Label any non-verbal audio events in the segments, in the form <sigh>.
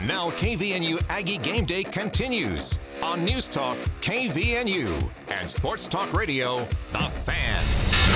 And now KVNU Aggie Game Day continues on News Talk KVNU and Sports Talk Radio, The Fan.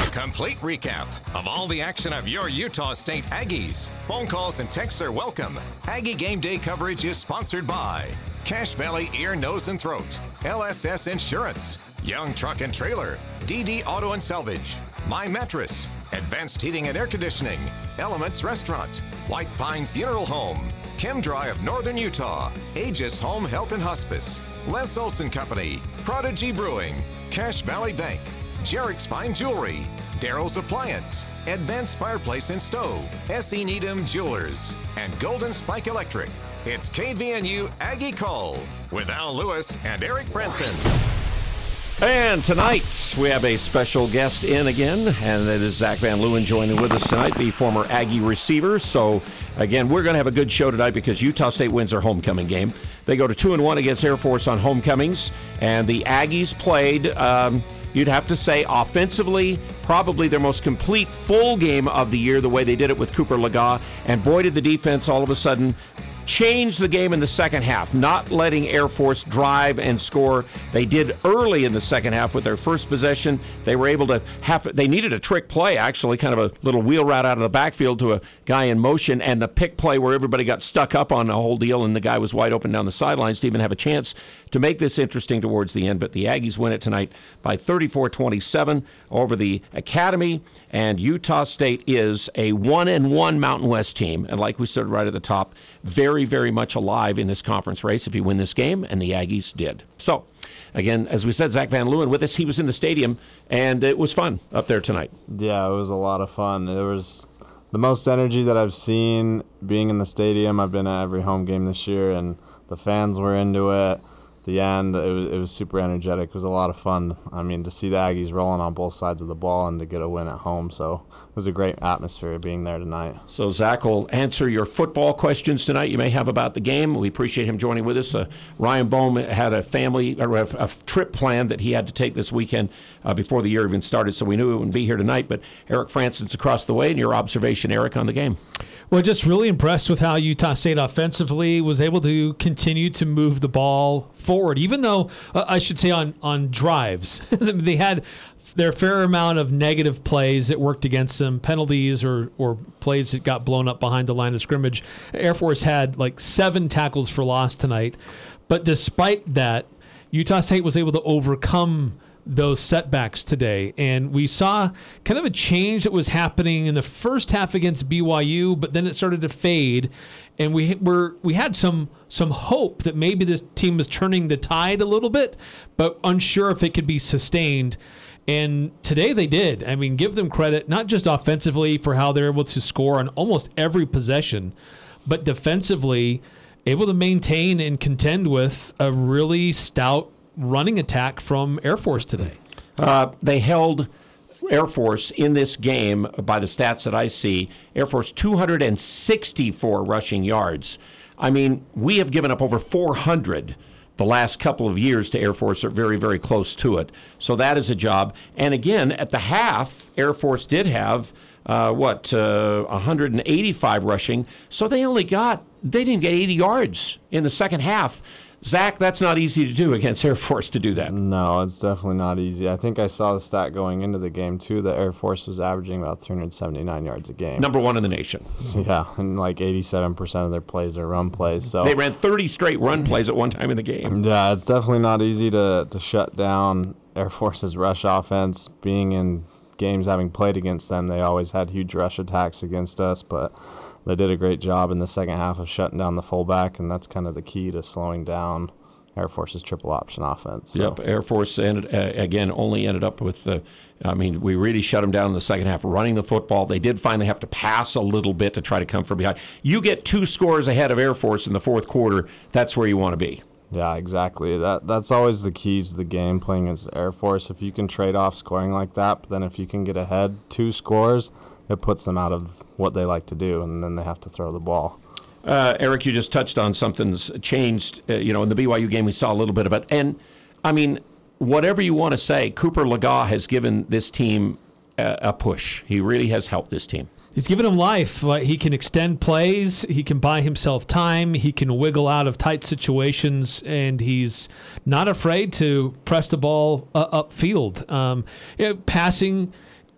A complete recap of all the action of your Utah State Aggies. Phone calls and texts are welcome. Aggie Game Day coverage is sponsored by Cache Valley Ear, Nose, and Throat, LSS Insurance, Young Truck and Trailer, DD Auto and Salvage, My Mattress, Advanced Heating and Air Conditioning, Elements Restaurant, White Pine Funeral Home, ChemDry of Northern Utah, Aegis Home Health and Hospice, Les Olson Company, Prodigy Brewing, Cache Valley Bank, Jarek's Fine Jewelry, Daryl's Appliance, Advanced Fireplace and Stove, S.E. Needham Jewelers, and Golden Spike Electric. It's KVNU Aggie Call with Al Lewis and Eric Frandsen. And tonight we have a special guest in again, and it is Zach Van Leeuwen joining with us tonight, the former Aggie receiver. So again, we're going to have a good show tonight because Utah State wins their homecoming game. They go to two and one against Air Force on homecomings, and the Aggies played. Um, you'd have to say offensively, probably their most complete full game of the year, the way they did it with Cooper Legas. And boy, did the defense all of a sudden changed the game in the second half, not letting Air Force drive and score. They did early in the second half with their first possession. They were able to have, they needed a trick play, actually, kind of a little wheel route out of the backfield to a guy in motion, and the pick play where everybody got stuck up on the whole deal and the guy was wide open down the sidelines to even have a chance to make this interesting towards the end. But the Aggies win it tonight by 34 27 over the Academy, and Utah State is a one and one Mountain West team. And like we said right at the top, very, very much alive in this conference race if you win this game, and the Aggies did. So, again, as we said, Zach Van Leeuwen with us. He was in the stadium, and it was fun up there tonight. Yeah, it was a lot of fun. There was the most energy that I've seen being in the stadium. I've been at every home game this year, and the fans were into it the end, it was, it was super energetic. It was a lot of fun. I mean, to see the Aggies rolling on both sides of the ball and to get a win at home. So was a great atmosphere being there tonight. So Zach will answer your football questions tonight you may have about the game. We appreciate him joining with us. Uh, Ryan Bohm had a family or a, a, trip planned that he had to take this weekend uh, before the year even started, so we knew he wouldn't be here tonight. But Eric Frandsen across the way, and your observation, Eric, on the game. Well, just really impressed with how Utah State offensively was able to continue to move the ball forward, even though uh, I should say on on drives <laughs> they had their fair amount of negative plays that worked against them, penalties or or plays that got blown up behind the line of scrimmage. Air Force had like seven tackles for loss tonight, but despite that, Utah State was able to overcome those setbacks today. And we saw kind of a change that was happening in the first half against BYU, but then it started to fade. And we were we had some some hope that maybe this team was turning the tide a little bit, but unsure if it could be sustained. And today they did. I mean, give them credit, not just offensively for how they're able to score on almost every possession, but defensively, able to maintain and contend with a really stout running attack from Air Force today. Uh, they held Air Force in this game, by the stats that I see, Air Force 264 rushing yards. I mean, we have given up over 400 the last couple of years to Air Force are very, very close to it. So that is a job. And again, at the half, Air Force did have uh, what uh, 185 rushing. So they only got they didn't get 80 yards in the second half. Zach, that's not easy to do against Air Force to do that. No, it's definitely not easy. I think I saw the stat going into the game too. The Air Force was averaging about 379 yards a game. Number one in the nation. <laughs> Yeah, and like 87% of their plays are run plays. So they ran 30 straight run plays at one time in the game. <laughs> Yeah, it's definitely not easy to to shut down Air Force's rush offense. Being in games having played against them, they always had huge rush attacks against us, but they did a great job in the second half of shutting down the fullback, and that's kind of the key to slowing down Air Force's triple option offense. So. Yep, Air Force ended, uh, again only ended up with the. I mean, we really shut them down in the second half, running the football. They did finally have to pass a little bit to try to come from behind. You get two scores ahead of Air Force in the fourth quarter. That's where you want to be. Yeah, exactly. That that's always the keys to the game playing as Air Force. If you can trade off scoring like that, but then if you can get ahead two scores, it puts them out of what they like to do, and then they have to throw the ball. Uh, Eric, you just touched on something's changed. Uh, you know, in the BYU game, we saw a little bit of it, and I mean, whatever you want to say, Cooper Legas has given this team a, a push. He really has helped this team. He's given him life. He can extend plays. He can buy himself time. He can wiggle out of tight situations, and he's not afraid to press the ball uh, upfield. Um, yeah, passing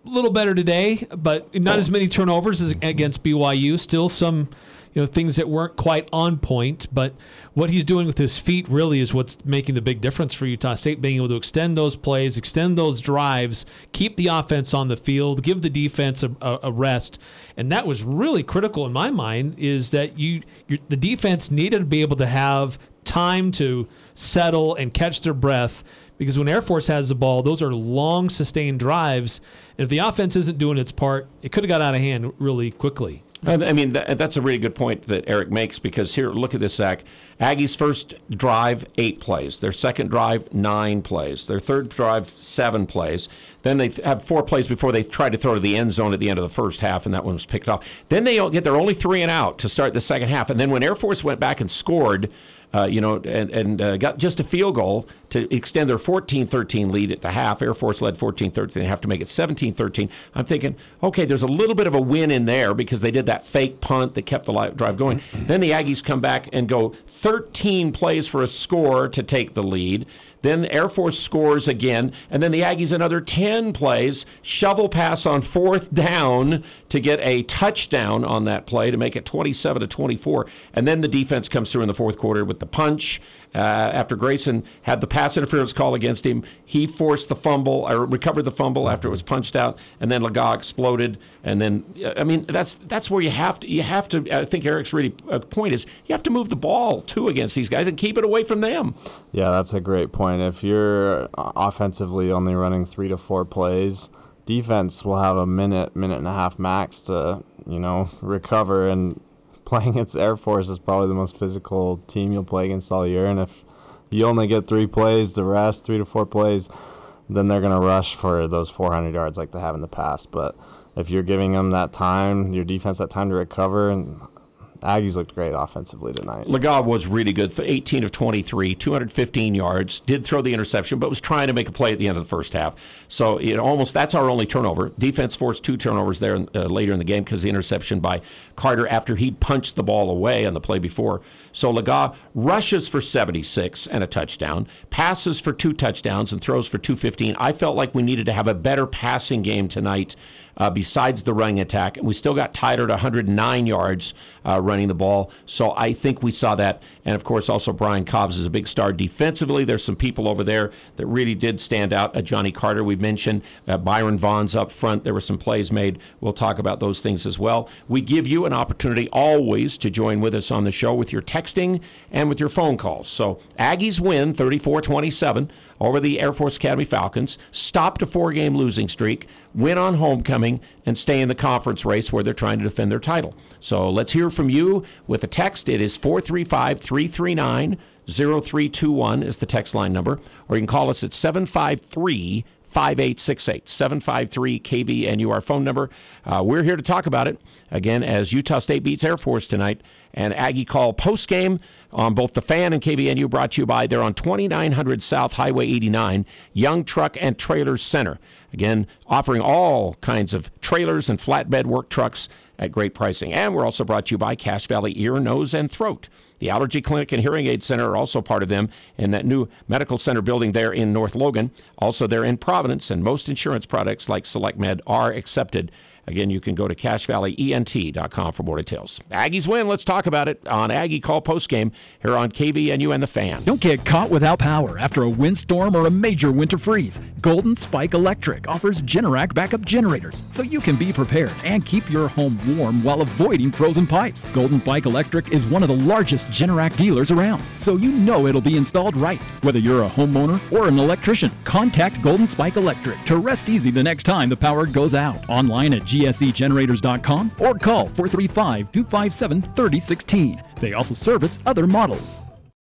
a little better today, but not as oh. many turnovers as against BYU. Still some you know things that weren't quite on point, but what he's doing with his feet really is what's making the big difference for Utah State, being able to extend those plays, extend those drives, keep the offense on the field, give the defense a, a rest, and that was really critical in my mind. Is that you the defense needed to be able to have time to settle and catch their breath because when Air Force has the ball, those are long, sustained drives. And if the offense isn't doing its part, it could have got out of hand really quickly. I mean, that's a really good point that Eric makes because here, look at this, Zach. Aggies' first drive, eight plays. Their second drive, nine plays. Their third drive, seven plays. Then they have four plays before they try to throw to the end zone at the end of the first half, and that one was picked off. Then they get their only three and out to start the second half. And then when Air Force went back and scored, uh, you know, and, and uh, got just a field goal to extend their 14-13 lead at the half. Air Force led 14-13. They have to make it 17-13. I'm thinking, okay, there's a little bit of a win in there because they did that fake punt that kept the drive going. then the Aggies come back and go 13 plays for a score to take the lead. Then Air Force scores again, and then the Aggies another 10 plays, shovel pass on fourth down to get a touchdown on that play to make it 27 to 24. And then the defense comes through in the fourth quarter with the punch uh, after Grayson had the pass interference call against him, he forced the fumble or recovered the fumble after it was punched out, and then Legas exploded. And then, I mean, that's that's where you have to you have to. I think Eric's really uh, point is you have to move the ball too against these guys and keep it away from them. Yeah, that's a great point. If you're uh, offensively only running three to four plays, defense will have a minute, minute and a half max to you know recover and playing against Air Force is probably the most physical team you'll play against all year. And if you only get three plays, the rest, three to four plays, then they're going to rush for those 400 yards like they have in the past. But if you're giving them that time, your defense that time to recover, and Aggies looked great offensively tonight. Legas was really good. 18 of 23, 215 yards. Did throw the interception, but was trying to make a play at the end of the first half. So it almost that's our only turnover. Defense forced two turnovers there uh, later in the game because the interception by Carter after he'd punched the ball away on the play before. So Legas rushes for 76 and a touchdown, passes for two touchdowns, and throws for 215. I felt like we needed to have a better passing game tonight uh, besides the running attack. And we still got tied at 109 yards uh, running the ball. So I think we saw that. And of course, also Brian Cobbs is a big star defensively. There's some people over there that really did stand out. Uh, Ajani Carter, we mentioned. Uh, Byron Vaughns up front. There were some plays made. We'll talk about those things as well. We give you an opportunity always to join with us on the show with your texting and with your phone calls. So Aggies win 34 27 over the Air Force Academy Falcons, stopped a four game losing streak, win on homecoming, and stay in the conference race where they're trying to defend their title. So let's hear from you with a text. It is 435 339 0321 is the text line number, or you can call us at 753 5868 753 KVNU, our phone number. Uh, we're here to talk about it again as Utah State beats Air Force tonight. And Aggie Call post game on both the fan and KVNU brought to you by they're on 2900 South Highway 89, Young Truck and Trailers Center. Again, offering all kinds of trailers and flatbed work trucks at great pricing. And we're also brought to you by Cache Valley Ear, Nose, and Throat. The Allergy Clinic and Hearing Aid Center are also part of them in that new medical center building there in North Logan. Also, they're in Providence, and most insurance products like SelectMed are accepted Again, you can go to cachevalleyent.com for more details. Aggies win. Let's talk about it on Aggie Call postgame here on KVNU and the Fan. Don't get caught without power after a windstorm or a major winter freeze. Golden Spike Electric offers Generac backup generators so you can be prepared and keep your home warm while avoiding frozen pipes. Golden Spike Electric is one of the largest Generac dealers around, so you know it'll be installed right. Whether you're a homeowner or an electrician, contact Golden Spike Electric to rest easy the next time the power goes out. Online at gsegenerators.com or call 435 257 3016. They also service other models.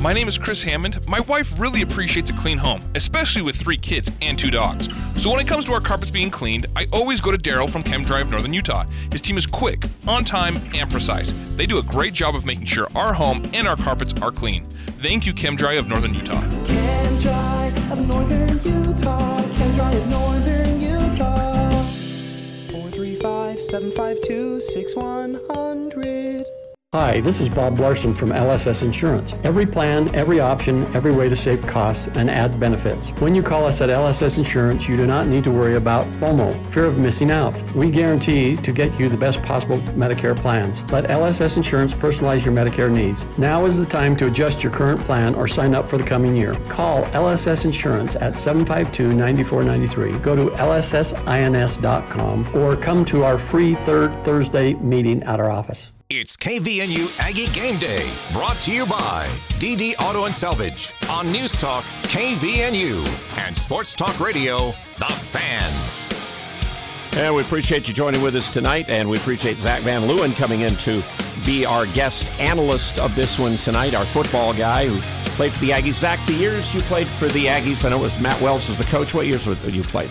My name is Chris Hammond. My wife really appreciates a clean home, especially with three kids and two dogs. So when it comes to our carpets being cleaned, I always go to Daryl from Chem Drive Northern Utah. His team is quick, on time, and precise. They do a great job of making sure our home and our carpets are clean. Thank you, Chem Dry of Northern Utah. Chem Dry of Northern Utah. Chem of Northern Utah. 435 752 6100. Hi, this is Bob Larson from LSS Insurance. Every plan, every option, every way to save costs and add benefits. When you call us at LSS Insurance, you do not need to worry about FOMO, fear of missing out. We guarantee to get you the best possible Medicare plans. Let LSS Insurance personalize your Medicare needs. Now is the time to adjust your current plan or sign up for the coming year. Call LSS Insurance at 752 9493. Go to lssins.com or come to our free third Thursday meeting at our office. It's KVNU Aggie Game Day, brought to you by DD Auto and Salvage on News Talk KVNU and Sports Talk Radio, The Fan. And we appreciate you joining with us tonight, and we appreciate Zach Van Leeuwen coming in to be our guest analyst of this one tonight, our football guy who played for the Aggies. Zach, the years you played for the Aggies, I know it was Matt Wells was the coach. What years did you play?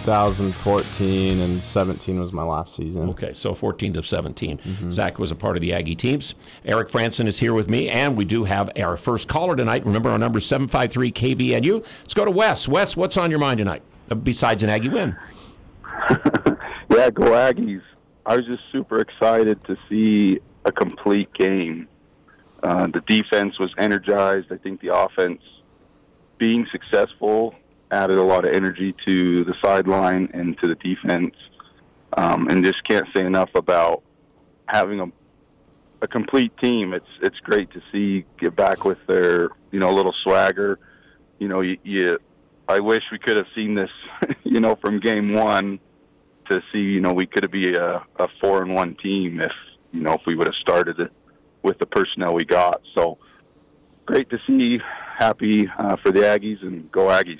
2014 and 17 was my last season. Okay, so 14 to 17. Zach was a part of the Aggie teams. Eric Frandsen is here with me, and we do have our first caller tonight. Remember, our number 753 KVNU. Let's go to Wes. Wes, what's on your mind tonight uh, besides an Aggie win? <laughs> Yeah, go Aggies. I was just super excited to see a complete game. Uh, the defense was energized. I think the offense, being successful, added a lot of energy to the sideline and to the defense. Um, and just can't say enough about having a a complete team. It's it's great to see get back with their you know a little swagger. You know, you, you I wish we could have seen this, <laughs> you know, from game one to see, you know, we could have be a, a four and one team if, you know, if we would have started it with the personnel we got. So great to see. Happy uh, for the Aggies and go Aggies.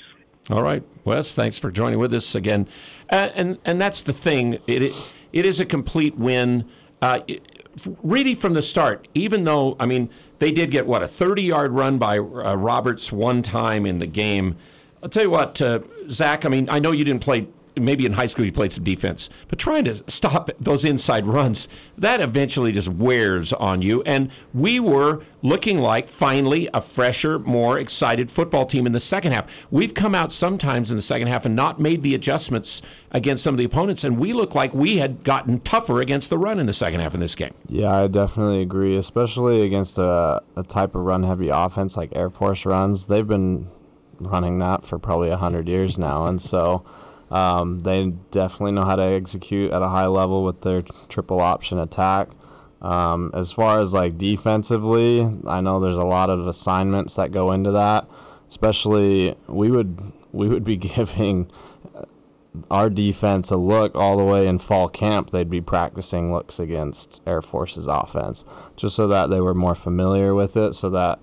All right, Wes, thanks for joining with us again. Uh, and and that's the thing. It it, it is a complete win. Uh, it, really from the start, even though I mean they did get what a 30-yard run by uh, Roberts one time in the game. I'll tell you what, uh, Zach. I mean, I know you didn't play. Maybe in high school you played some defense, but trying to stop those inside runs that eventually just wears on you. And we were looking like finally a fresher, more excited football team in the second half. We've come out sometimes in the second half and not made the adjustments against some of the opponents, and we look like we had gotten tougher against the run in the second half in this game. Yeah, I definitely agree, especially against a, a type of run heavy offense like Air Force runs. They've been running that for probably 100 years now, and so um, they definitely know how to execute at a high level with their triple option attack. Um, as far as like defensively, I know there's a lot of assignments that go into that. Especially, we would we would be <laughs> giving our defense a look all the way in fall camp. They'd be practicing looks against Air Force's offense, just so that they were more familiar with it, so that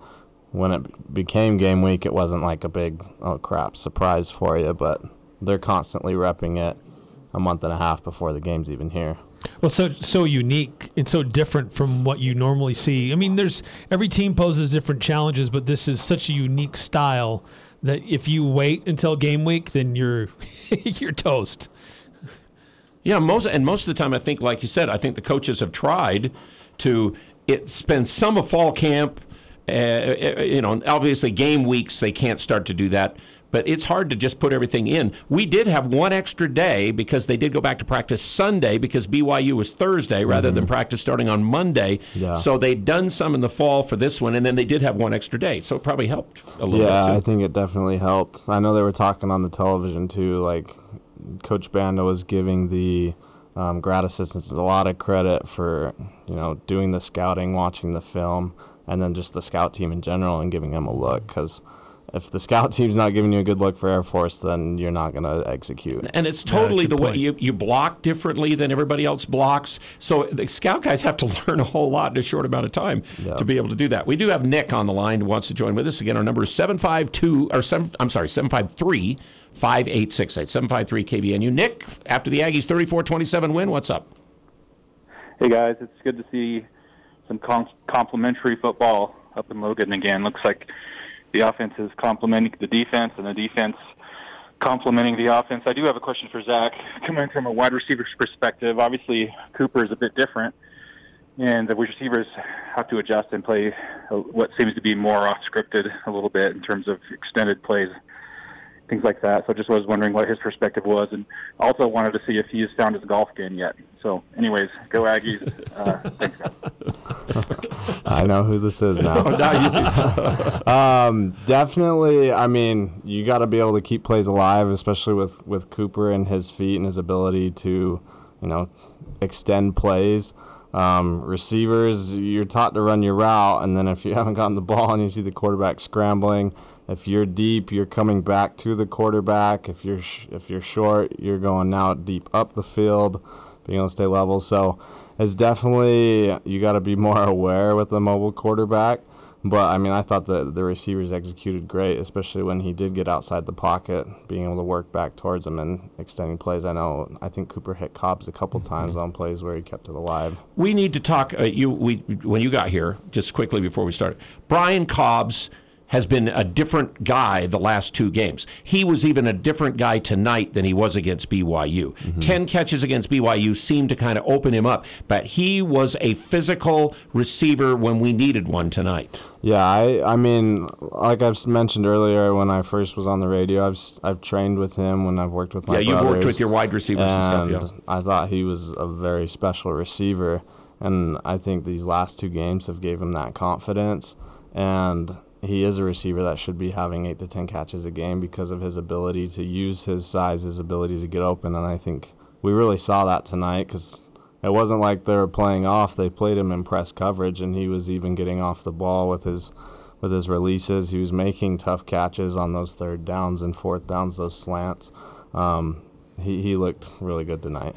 when it became game week, it wasn't like a big oh crap surprise for you. But they're constantly repping it a month and a half before the game's even here. Well, so so unique and so different from what you normally see. I mean, there's every team poses different challenges, but this is such a unique style that if you wait until game week, then you're <laughs> you're toast. Yeah, most and most of the time, I think, like you said, I think the coaches have tried to it spend some of fall camp. Uh, you know, obviously game weeks they can't start to do that, but it's hard to just put everything in. We did have one extra day because they did go back to practice Sunday because BYU was Thursday rather than practice starting on Monday. Yeah. So they'd done some in the fall for this one, and then they did have one extra day, so it probably helped a little Yeah, bit. I think it definitely helped. I know they were talking on the television too. Like Coach Banda was giving the um, grad assistants a lot of credit for you know doing the scouting, watching the film, and then just the scout team in general and giving them a look. Because if the scout <laughs> team's not giving you a good look for Air Force, then you're not going to execute. And it's totally good the way you, you block differently than everybody else blocks. So the scout guys have to <laughs> learn a whole lot in a short amount of time Yeah. to be able to do that. We do have Nick on the line who wants to join with us. Again, our number is 752 or 7 I'm sorry, 753 5868 753 KVNU. Nick, after the Aggies 34-27 win, what's up? Hey guys, it's good to see some com- complimentary football up in Logan again. Looks like the offense is complementing the defense, and the defense complementing the offense. I do have a question for Zach. Coming from a wide receiver's perspective, obviously Cooper is a bit different, and the wide receivers have to adjust and play uh, what seems to be more off scripted a little bit in terms of extended plays, things like that. So I just was wondering what his perspective was, and also wanted to see if he has found his golf game yet. So, anyways, go Aggies. Uh, thanks, guys. <laughs> I know who this is now. <laughs> Oh, now you- <laughs> um, definitely. I mean, you got to be able to keep plays alive, especially with with Cooper and his feet and his ability to, you know, extend plays. Um, receivers, you're taught to run your route, and then if you haven't gotten the ball and you see the quarterback scrambling, if you're deep, you're coming back to the quarterback. If you're sh- if you're short, you're going out deep up the field, being able to stay level. So it's definitely you got to be <laughs> more aware with the mobile quarterback. But I mean, I thought that the receivers executed great, especially when he did get outside the pocket, being able to work back towards him and extending plays. I know I think Cooper hit Cobbs a couple times on plays where he kept it alive. we need to talk. Uh, you, we, when you got here, just quickly before we started, Brian Cobbs has been a different guy the last two games. He was even a different guy tonight than he was against BYU. Mm-hmm. Ten catches against BYU seemed to kind of open him up, but he was a physical receiver when we needed one tonight. Yeah, I I mean, like I've mentioned earlier, when I first was on the radio, I've I've trained with him when I've worked with my Yeah, you've worked with your wide receivers and stuff, yeah. I thought he was a very special receiver, and I think these last two games have gave him that confidence, and he is a receiver that should be having eight to ten catches a game because of his ability to use his size, his ability to get open, and I think we really saw that tonight because it wasn't like they were playing off. They played him in press coverage, and he was even getting off the ball with his with his releases. He was making tough catches on those third downs and fourth downs, those slants. Um, he he looked really good tonight.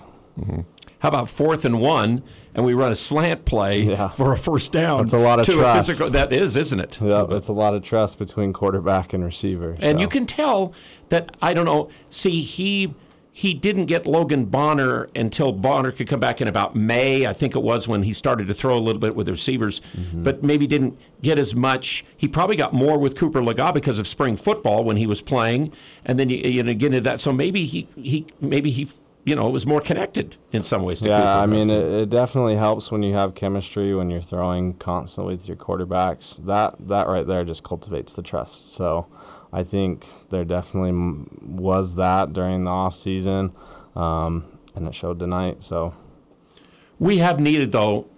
How about fourth and one, and we run a slant play for a first down? That's a lot of trust. physical, that is, isn't it? Yeah, it's a lot of trust between quarterback and receiver. And so. you can tell that I don't know. See, he he didn't get Logan Bonner until Bonner could come back in about May. I think it was when he started to throw a little bit with the receivers, mm-hmm. but maybe didn't get as much. He probably got more with Cooper Lega because of spring football when he was playing, and then you, you know get into that. So maybe he he maybe he you know it was more connected in some ways. To Yeah, Cooper. I mean, it, it definitely helps when you have chemistry when you're throwing constantly with your quarterbacks. That that right there just cultivates the trust. So, I think there definitely was that during the off season, um, and it showed tonight. So, We have needed though.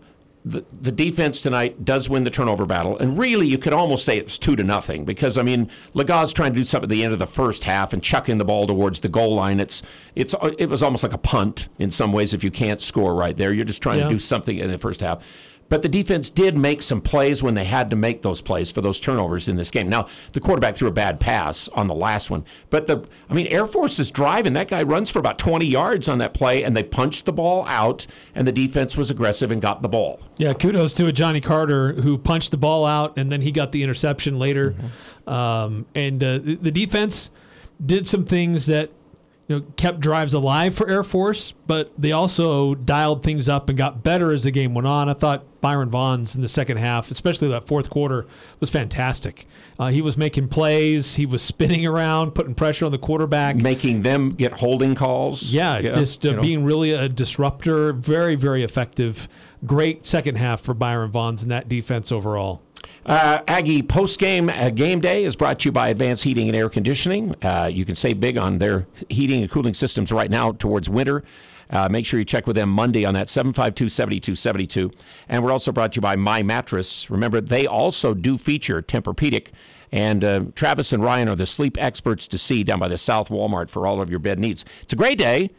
The, the defense tonight does win the turnover battle, and really you could almost say it's two to nothing because I mean Lega's trying to do something at the end of the first half and chucking the ball towards the goal line. It's it's it was almost like a punt in some ways if you can't score right there. You're just trying Yeah. to do something in the first half. But the defense did make some plays when they had to make those plays for those turnovers in this game. Now the quarterback threw a bad pass on the last one, but the I mean Air Force is driving. That guy runs for about 20 yards on that play, and they punched the ball out, and the defense was aggressive and got the ball. Yeah, kudos to Ajani Carter who punched the ball out and then he got the interception later. Um, and uh, the defense did some things that you know kept drives alive for Air Force, but they also dialed things up and got better as the game went on. I thought Byron Vaughns in the second half, especially that fourth quarter, was fantastic. Uh, he was making plays, he was spinning around, putting pressure on the quarterback, making them get holding calls. Yeah, just uh, you know. being really a disruptor. Very, very effective. Great second half for Byron Vaughns and that defense overall. Uh, Aggie post game uh, game day is brought to you by Advanced Heating and Air Conditioning. Uh, you can save big on their heating and cooling systems right now towards winter. Uh, make sure you check with them Monday on that 752 7272. And we're also brought to you by My Mattress. Remember, they also do feature Tempur-Pedic. And uh, Travis and Ryan are the sleep experts to see down by the South Walmart for all of your bed needs. It's a great day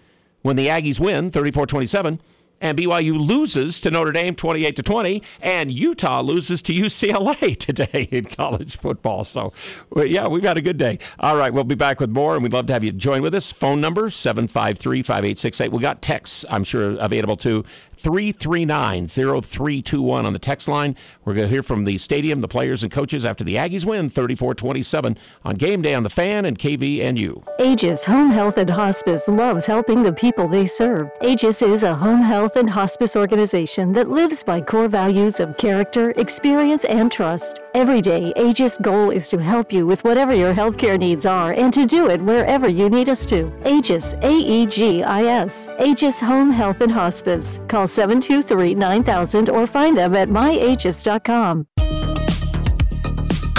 when the Aggies win 34 27 and BYU loses to Notre Dame 28 to 20 and Utah loses to UCLA <laughs> today in college football. So, yeah, we've had a good day. All right, we'll be back with more and we'd love to have you join with us. Phone number 753-5868. We got texts I'm sure available too 339 0321 on the text line. We're going to hear from the stadium, the players, and coaches after the Aggies win 34 27 on game day on the fan and KVNU. Aegis Home Health and Hospice loves helping the people they serve. Aegis is a home health and hospice organization that lives by core values of character, experience, and trust. Every day, Aegis' goal is to help you with whatever your healthcare needs are and to do it wherever you need us to. Aegis, A E G I S. Aegis Home Health and Hospice. Call 723 9000 or find them at myaegis.com.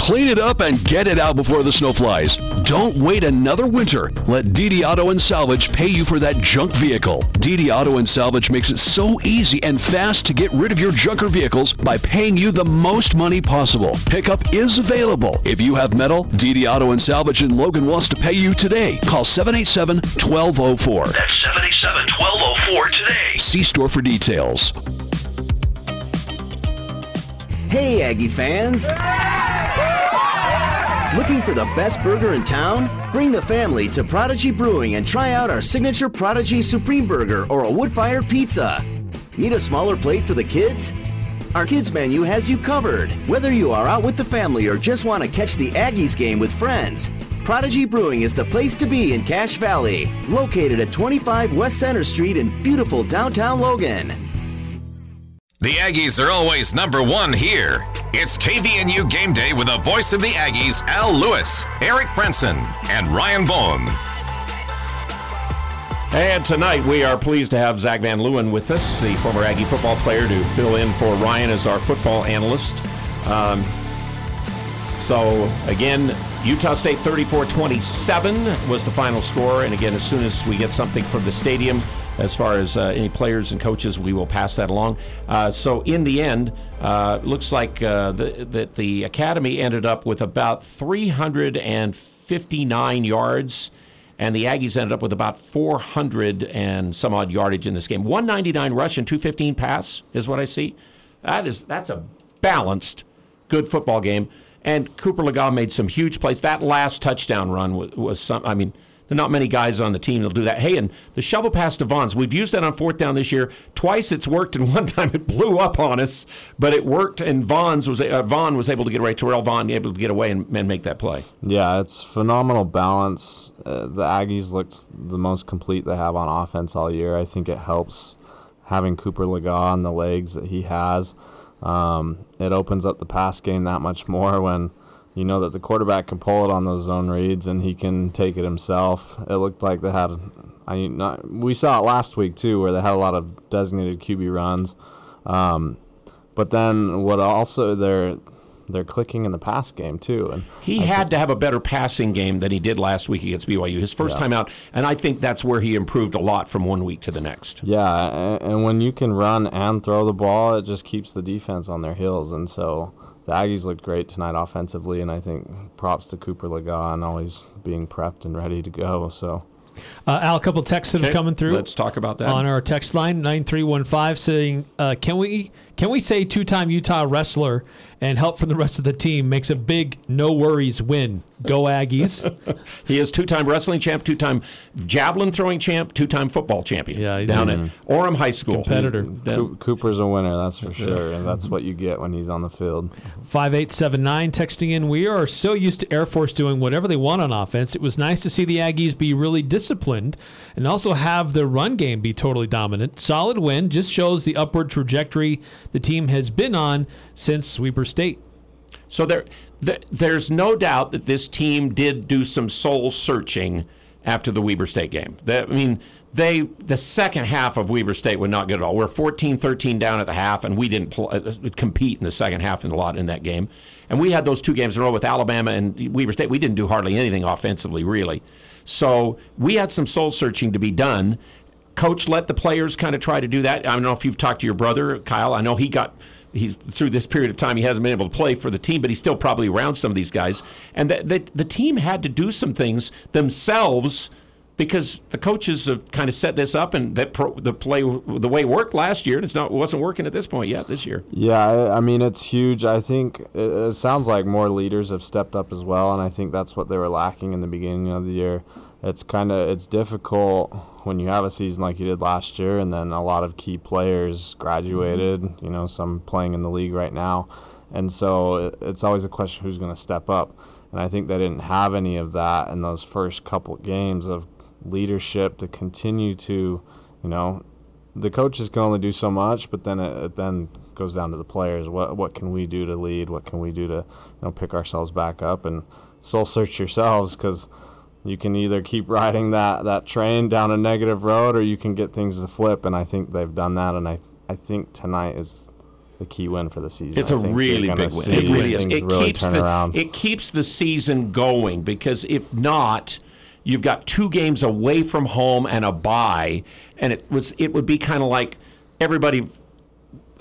Clean it up and get it out before the snow flies. Don't wait another winter. Let DD Auto and Salvage pay you for that junk vehicle. DD Auto and Salvage makes it so easy and fast to get rid of your junker vehicles by paying you the most money possible. Pickup is available. If you have metal, DD Auto and Salvage in Logan wants to pay you today. Call 787-1204. That's 787-1204 today. See store for details. Hey, Aggie fans! Looking for the best burger in town? Bring the family to Prodigy Brewing and try out our signature Prodigy Supreme Burger or a wood fired pizza. Need a smaller plate for the kids? Our kids menu has you covered. Whether you are out with the family or just want to catch the Aggies game with friends, Prodigy Brewing is the place to be in Cache Valley, located at 25 West Center Street in beautiful downtown Logan. The Aggies are always number one here. It's KVNU Game Day with the voice of the Aggies, Al Lewis, Eric Frandsen, and Ryan Bohm. And tonight we are pleased to have Zach Van Leeuwen with us, the former Aggie football player, to fill in for Ryan as our football analyst. Um, so, again, Utah State 34 27 was the final score. And again, as soon as we get something from the stadium, as far as uh, any players and coaches, we will pass that along. Uh, so, in the end, uh, looks like uh, that the, the Academy ended up with about 359 yards, and the Aggies ended up with about 400 and some odd yardage in this game. 199 rush and 215 pass is what I see. That is that's a balanced, good football game. And Cooper Legas made some huge plays. That last touchdown run was, was some. I mean, there are not many guys on the team that'll do that. Hey, and the shovel pass to Vaughns, we've used that on fourth down this year. Twice it's worked, and <laughs> one time it blew up on us, but it worked, and Vaughns was uh, Vaughn was able to get away. Terrell Vaughn able to get away and, and make that play. Yeah, it's phenomenal balance. Uh, the Aggies looked the most complete they have on offense all year. I think it helps having Cooper Legas on the legs that he has. Um, it opens up the pass game that much more when you know that the quarterback can pull it on those zone reads and he can take it himself. It looked like they had, I not, we saw it last week too, where they had a lot of designated QB runs. Um, but then what also they're they're clicking in the pass game too, and He I had to have a better passing game than he did last week against BYU. His first Yeah. time out, and I think that's where he improved a lot from one week to the next. Yeah, and, and when you can run and throw the ball, it just keeps the defense on their heels. And so the Aggies looked great tonight offensively, and I think props to Cooper Legas and always being prepped and ready to go. So. Uh, Al, a couple texts that Okay, have coming through. let's talk about that. on our text line nine three one five, saying, uh, "Can we can we say two time Utah wrestler and help from the rest of the team makes a big no worries win? Go Aggies!" <laughs> He is two-time wrestling champ, two-time javelin throwing champ, two-time football champion. Yeah, he's down a at Orem High School. competitor. Coo- Cooper's a winner, that's for sure, and that's what you get when he's on the field. 5879 texting in, we are so used to Air Force doing whatever they want on offense. It was nice to see the Aggies be really disciplined and also have their run game be totally dominant. Solid win just shows the upward trajectory the team has been on since Weber State. So there, th- there's no doubt that this team did do some soul searching after the Weber State game. That, I mean, they the second half of Weber State was not good at all. We're 14-13 down at the half, and we didn't pl- uh, compete in the second half in a lot in that game. And we had those two games in a row with Alabama and Weber State. We didn't do hardly anything offensively, really. So we had some soul searching to be done. Coach let the players kind of try to do that. I don't know if you've talked to your brother, Kyle. I know he got he's through this period of time he hasn't been able to play for the team, but he's still probably around some of these guys. And the, the, the team had to do some things themselves because the coaches have kind of set this up, and that pro, the play the way it worked last year, and it's not wasn't working at this point yet this year. Yeah, I, I mean it's huge. I think it, it sounds like more leaders have stepped up as well, and I think that's what they were lacking in the beginning of the year. It's kind of it's difficult when you have a season like you did last year, and then a lot of key players graduated. Mm-hmm. You know, some playing in the league right now, and so it's always a question who's going to step up. And I think they didn't have any of that in those first couple games of leadership to continue to, you know, the coaches can only do so much, but then it, it then goes down to the players. What what can we do to lead? What can we do to you know pick ourselves back up and soul search yourselves because you can either keep riding that, that train down a negative road or you can get things to flip. And I think they've done that. And I, I think tonight is the key win for the season. It's a really big win. It really is. It really keeps the around. it keeps the season going because if not, you've got two games away from home and a bye, and it was it would be kind of like everybody.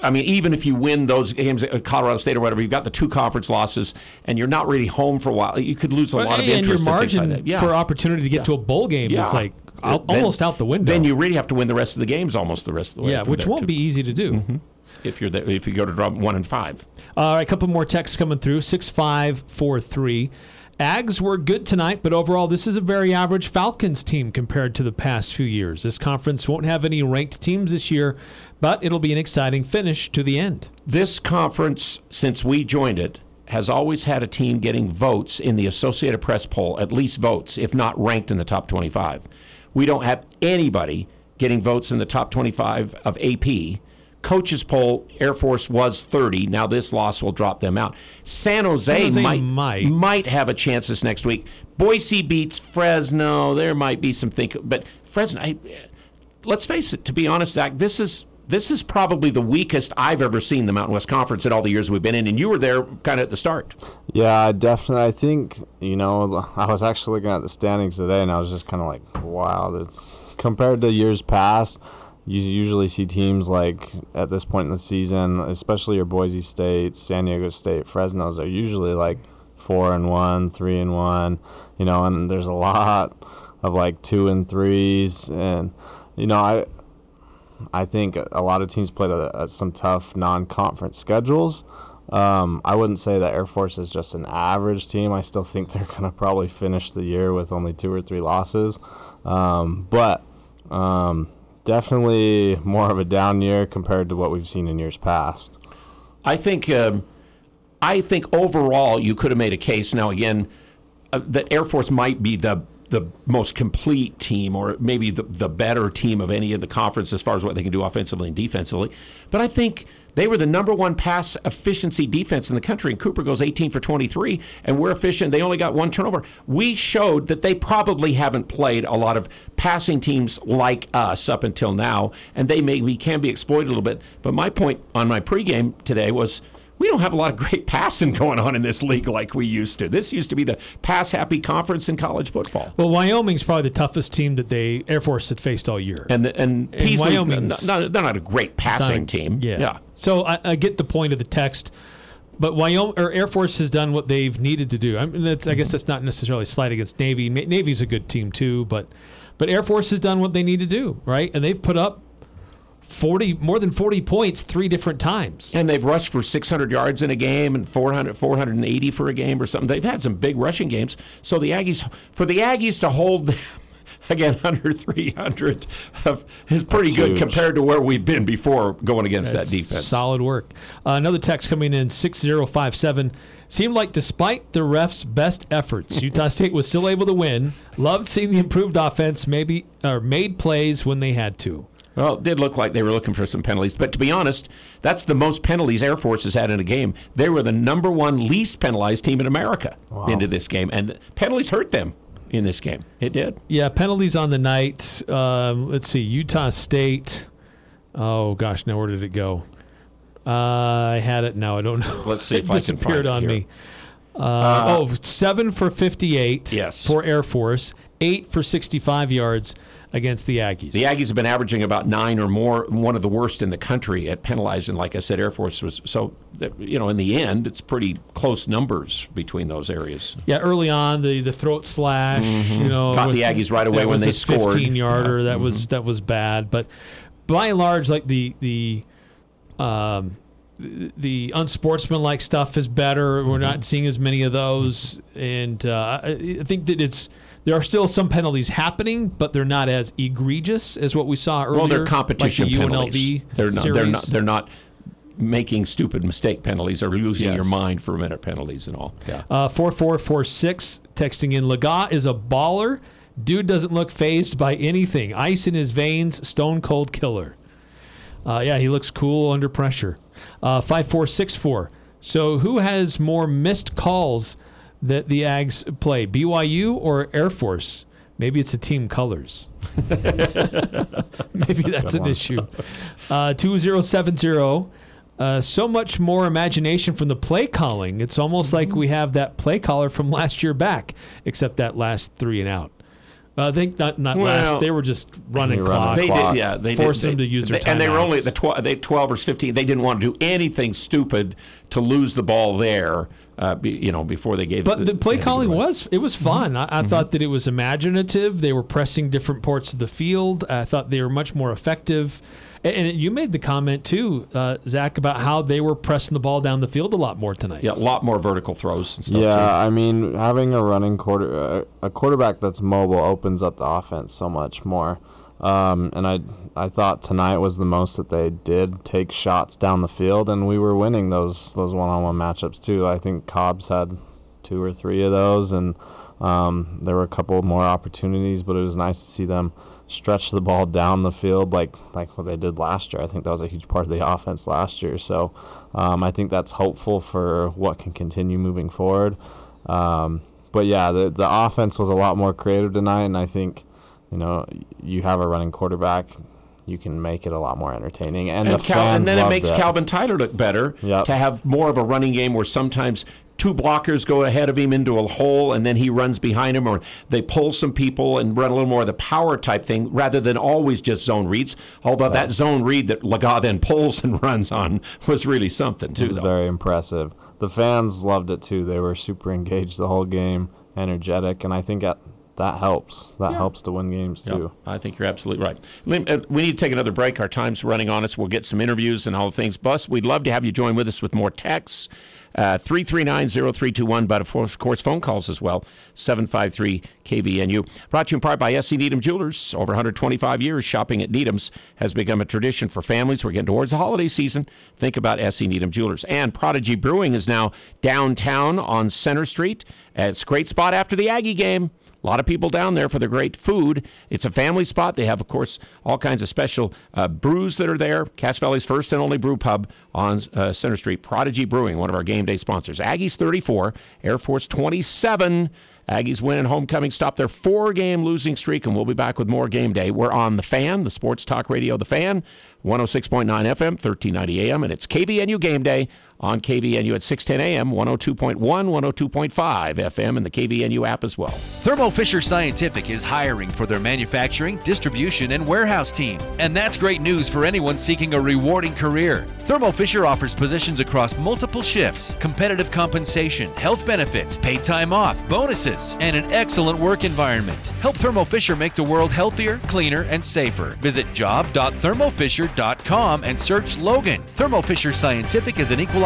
I mean, even if you win those games at Colorado State or whatever, you've got the two conference losses, and you're not really home for a while. You could lose a lot of interest. your and things margin like that. Yeah. for opportunity to get Yeah. to a bowl game Yeah. is like Then- almost out the window. Then you really have to win the rest of the games almost the rest of the way. yeah, which won't too. be easy to do. Mm-hmm. if you're there, if you go to drop one and five. All right, a couple more texts coming through. Six five four three. Ags were good tonight, but overall, this is a very average Falcons team compared to the past few years. This conference won't have any ranked teams this year, but it'll be an exciting finish to the end. This conference, since we joined it, has always had a team getting votes in the Associated Press poll, at least votes, if not ranked in the top 25. We don't have anybody getting votes in the top 25 of AP. Coaches poll, Air Force was 30. Now this loss will drop them out. San Jose, San Jose might, might. might have a chance this next week. Boise beats Fresno. There might be some think, but Fresno. I, let's face it. To be honest, Zach, this is this is probably the weakest I've ever seen the Mountain West Conference in all the years we've been in, and you were there kind of at the start. Yeah, I definitely. I think you know. I was actually looking at the standings today, and I was just kind of like, "Wow, that's compared to years past." You usually see teams like at this point in the season, especially your Boise State, San Diego State, Fresno's are usually like four and one, three and one, you know, and there's a lot of like two and threes, and you know, I I think a lot of teams played a, a, some tough non-conference schedules. Um, I wouldn't say that Air Force is just an average team. I still think they're to probably finish the year with only two or three losses. Um, but um, definitely more of a down year compared to what we've seen in years past. I think um, I think overall you could have made a case. Now again, uh, that Air Force might be the the most complete team, or maybe the, the better team of any of the conference as far as what they can do offensively and defensively. But I think they were the number one pass efficiency defense in the country, and Cooper goes 18 for 23, and we're efficient. They only got one turnover. We showed that they probably haven't played a lot of passing teams like us up until now, and they maybe can be exploited a little bit. But my point on my pregame today was we don't have a lot of great <laughs> passing going on in this league like we used to. This used to be the pass happy conference in college football. Well, Wyoming's probably the toughest team that they Air Force had faced all year. And the, and, And Peasley's Wyoming's- not, not, they're not a great passing team. Yeah. yeah. So I, I get the point of the text, but Wyoming or Air Force has done what they've needed to do. I mean, that's, I guess that's not necessarily a slight against Navy. Navy's a good team too, but but Air Force has done what they need to do, right? And they've put up forty more than forty points three different times. And they've rushed for 600 yards in a game and 400, 480 for a game or something. They've had some big rushing games. So the Aggies, for the Aggies to hold them <laughs> again under 300 of, is pretty That's good huge. compared to where we've been before going against That's that defense. Solid work. Uh, another text coming in six zero five seven. Seemed like despite the refs' best efforts, <laughs> Utah State was still able to win. Loved seeing the improved offense, maybe or made plays when they had to. Well, it did look like they were looking for some penalties. But to be honest, that's the most penalties Air Force has had in a game. They were the number one least penalized team in America into this game. And penalties hurt them in this game. It did. Yeah, penalties on the night. Um, let's see, Utah State. Oh gosh, now where did it go? Uh, I had it now. I don't <laughs> know. Let's see it if I can disappeared find it on here. me. Uh, oh, seven for fifty-eight. Yes. For Air Force, eight for sixty-five yards against the Aggies. The Aggies have been averaging about nine or more, one of the worst in the country at penalizing. Like I said, Air Force was so. You know, in the end, it's pretty close numbers between those areas. Yeah, early on the the throat slash, Mhm. you know, Caught the Aggies right away when they a scored. Fifteen yarder, Yeah. that was that was bad. But by and large, like the the um, the- unsportsmanlike stuff is better. We're not seeing as many of those, and uh, I think that it's. There are still some penalties happening, but they're not as egregious as what we saw earlier. well, they're like competition the penalties. UNLV They're not. They're not. They're not making stupid mistake penalties or losing your mind for a minute penalties and all. Yeah. Uh, 4446 texting in Legas is a baller. Dude doesn't look phased by anything. Ice in his veins, stone cold killer. Uh, yeah, he looks cool under pressure. Uh, 5464. So who has more missed calls that the Ags play, BYU or Air Force? Maybe it's the team colors. <laughs> Maybe that's Good an one. issue. Uh, 2070. Uh, so much more imagination from the play calling. It's almost like we have that play caller from last year back, except that last three and out. Uh, I think not not Well, last. They were just running clock. They did, yeah. They forced did, them to use their they- and they were only timeouts. the tw- they twelve or fifteen. They didn't want to do anything stupid to lose the ball there. Uh, be, you know, before they gave. It. But the play they had to calling give it was it was fun. I, I thought that it was imaginative. They were pressing different parts of the field. I thought they were much more effective. And, and you made the comment too, uh, Zach, about how they were pressing the ball down the field a lot more tonight. Yeah, a lot more vertical throws and stuff. Yeah, too. I mean, having a running quarter, uh, a quarterback that's mobile opens up the offense so much more. Um, and I, I thought tonight was the most that they did take shots down the field, and we were winning those those one-on-one matchups too. I think Cobbs had two or three of those, and um, there were a couple more opportunities, but it was nice to see them stretch the ball down the field like like what they did last year. I think that was a huge part of the offense last year. So um, I think that's hopeful for what can continue moving forward. Um, but yeah, the the offense was a lot more creative tonight, and I think you know you have a running quarterback. You can make it a lot more entertaining, and, and, the Cal- fans and then it makes it. Calvin Tyler look better yep. to have more of a running game where sometimes two blockers go ahead of him into a hole and then he runs behind him or they pull some people and run a little more of the power type thing rather than always just zone reads although that zone read that Legas then pulls and <laughs> runs on was really something It too was though. very impressive. The fans loved it too. They were super engaged the whole game, energetic, and I think that that helps. That helps to win games Yeah, too. I think you're absolutely right. Uh, we need to take another break. Our time's running on us. We'll get some interviews and all the things. Bus, we'd love to have you join with us with more texts. Uh, 339-0321, but of course phone calls as well. 753 KVNU. Brought to you in part by S.C. Needham Jewelers. Over 125 years, shopping at Needham's has become a tradition for families. We're getting towards the holiday season. Think about S.C. Needham Jewelers. And Prodigy Brewing is now downtown on Center Street. It's a great spot after the Aggie game. A lot of people down there for the great food. It's a family spot. They have, of course, all kinds of special uh, brews that are there. Cache Valley's first and only brew pub on uh, Center Street. Prodigy Brewing, one of our game day sponsors. Aggies 34, Air Force 27. Aggies win and homecoming stop their four game losing streak, and we'll be back with more game day. We're on The Fan, the sports talk radio, The Fan, 106.9 FM, 1390 AM, and it's KVNU game day on KVNU at 610 AM, 102.1, 102.5 FM, and the KVNU app as well. Thermo Fisher Scientific is hiring for their manufacturing, distribution, and warehouse team. And that's great news for anyone seeking a rewarding career. Thermo Fisher offers positions across multiple shifts, competitive compensation, health benefits, paid time off, bonuses, and an excellent work environment. Help Thermo Fisher make the world healthier, cleaner, and safer. Visit job.thermofisher.com and search Logan. Thermo Fisher Scientific is an equal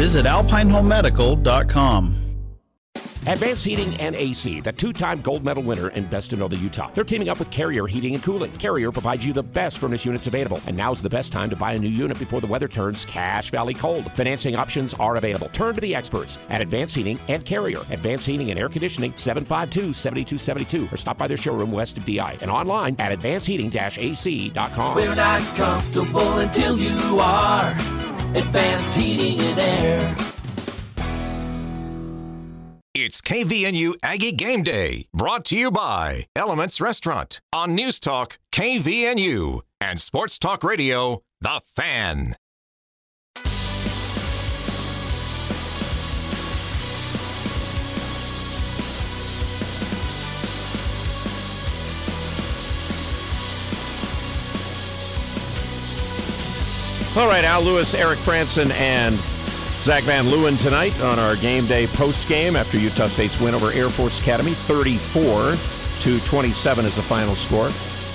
Visit alpinehomemedical.com. Advanced Heating and AC, the two time gold medal winner in Best in Northern Utah. They're teaming up with Carrier Heating and Cooling. Carrier provides you the best furnace units available, and now's the best time to buy a new unit before the weather turns Cache Valley cold. Financing options are available. Turn to the experts at Advanced Heating and Carrier. Advanced Heating and Air Conditioning, 752 7272, or stop by their showroom west of DI and online at advancedheating ac.com. We're not comfortable until you are. Advanced heating and air. It's KVNU Aggie Game Day, brought to you by Elements Restaurant on News Talk KVNU and Sports Talk Radio, The Fan. All right, Al Lewis, Eric Frandsen, and Zach Van Leeuwen tonight on our game day post game after Utah State's win over Air Force Academy, 34 to 27 is the final score.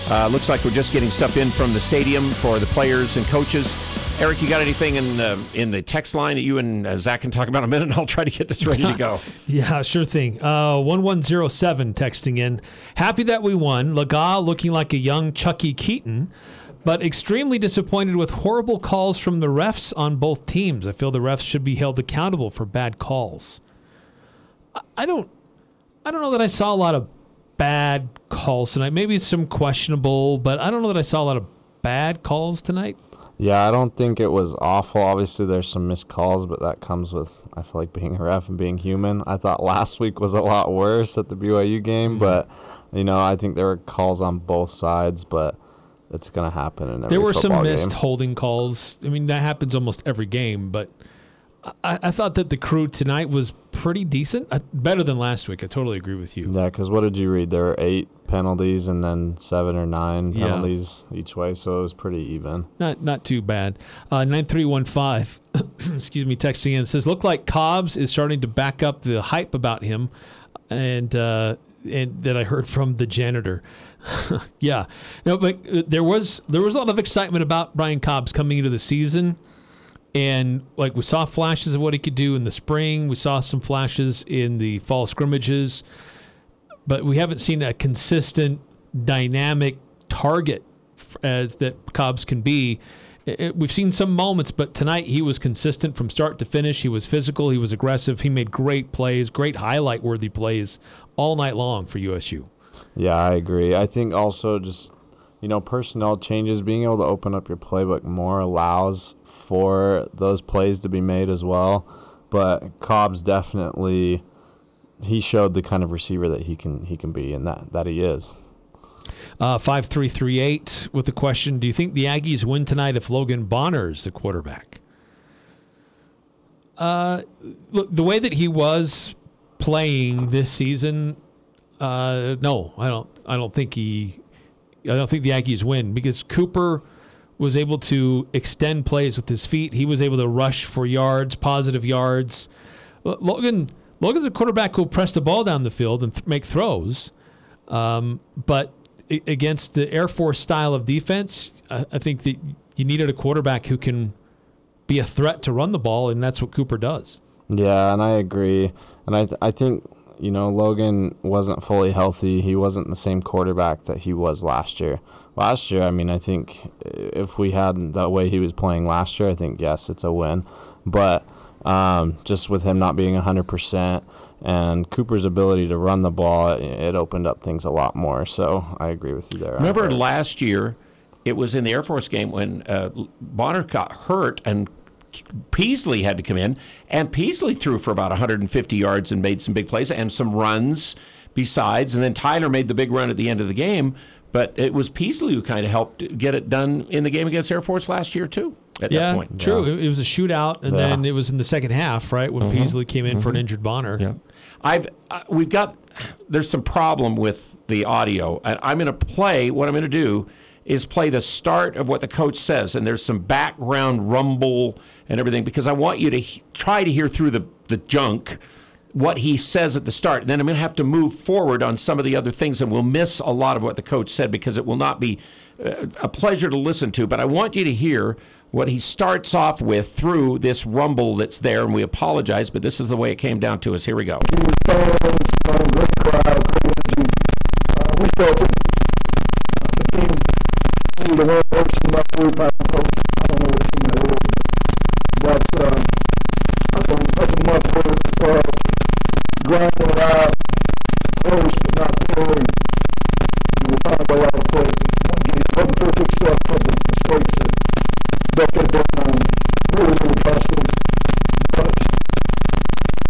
Uh, looks like we're just getting stuff in from the stadium for the players and coaches. Eric, you got anything in uh, in the text line that you and uh, Zach can talk about in a minute? And <laughs> I'll try to get this ready to go. <laughs> Yeah, sure thing. Uh, 1107 texting in. Happy that we won. Legas looking like a young Chuckie Keeton, but extremely disappointed with horrible calls from the refs on both teams. I feel the refs should be held accountable for bad calls. I- don't I don't know that I saw a lot of bad calls tonight. Maybe some questionable, but I don't know that I saw a lot of bad calls tonight. Yeah, I don't think it was awful. Obviously, there's some missed calls, but that comes with I feel like being a ref and being human. I thought last week was a lot worse at the BYU game, Mm-hmm. but you know I think there were calls on both sides, but it's gonna happen in every There were some missed game. holding calls. I mean, that happens almost every game, but I, I thought that the crew tonight was pretty decent, uh, better than last week. I totally agree with you. Yeah, because what did you read? There were eight penalties and then seven or nine Yeah. penalties each way, so it was pretty even. Not not too bad. Uh, Nine three one five. <coughs> Excuse me. Texting in says, "Look like Cobbs is starting to back up the hype about him, and uh, and that I heard from the janitor." <laughs> yeah, no, but uh, there was there was a lot of excitement about Brian Cobbs coming into the season, and like we saw flashes of what he could do in the spring. We saw some flashes in the fall scrimmages, but we haven't seen a consistent, dynamic target as that Cobbs can be. We've seen some moments, but tonight he was consistent from start to finish. He was physical. He was aggressive. He made great plays, great highlight-worthy plays all night long for USU. Yeah, I agree. I think also just you know personnel changes, being able to open up your playbook more allows for those plays to be made as well. But Cobbs definitely he showed the kind of receiver that he can he can be, and that that he is. Uh, Five three three eight with the question: Do you think the Aggies win tonight if Logan Bonner's the quarterback? Uh, look, the way that he was playing this season, uh, no, I don't. I don't think he. I don't think the Aggies win because Cooper was able to extend plays with his feet. He was able to rush for yards, positive yards. Logan Logan's a quarterback who'll press the ball down the field and th- make throws. Um, but a- against the Air Force style of defense, I, I think that you needed a quarterback who can be a threat to run the ball, and that's what Cooper does. Yeah, and I agree. And I th- I think you know Logan wasn't fully healthy. He wasn't the same quarterback that he was last year. Last year, I mean, I think if we had the way he was playing last year, I think yes, it's a win. But um, just with him not being hundred percent and Cooper's ability to run the ball, it- it opened up things a lot more. So I agree with you there. Remember last year, it was in the Air Force game when uh, Bonner got hurt and Peasley had to come in, and Peasley threw for about 150 yards and made some big plays and some runs besides. And then Tyler made the big run at the end of the game. But it was Peasley who kind of helped get it done in the game against Air Force last year too. At yeah, that point, true. It, it was a shootout, and Yeah. then it was in the second half, right, when Mhm. Peasley came in for an Mhm. injured Bonner. Yeah. I've uh, we've got there's some problem with the audio. And I'm going to play what I'm going to do is play the start of what the coach says and there's some background rumble and everything because I want you to he- try to hear through the the junk what he says at the start. Then I'm going to have to move forward on some of the other things, and we'll miss a lot of what the coach said because it will not be uh, a pleasure to listen to. But I want you to hear what he starts off with through this rumble that's there, and we apologize, but this is the way it came down to us. Here we go. we felt it. The team needed to work, work some up group. I don't know, I don't know what team that was, but uh, that's, a, that's a month worth of grinding it uh, out, close but not through, and we found a way out to play. One game, wasn't perfect stuff, but the mistakes that Duck had done um, really, really costly. But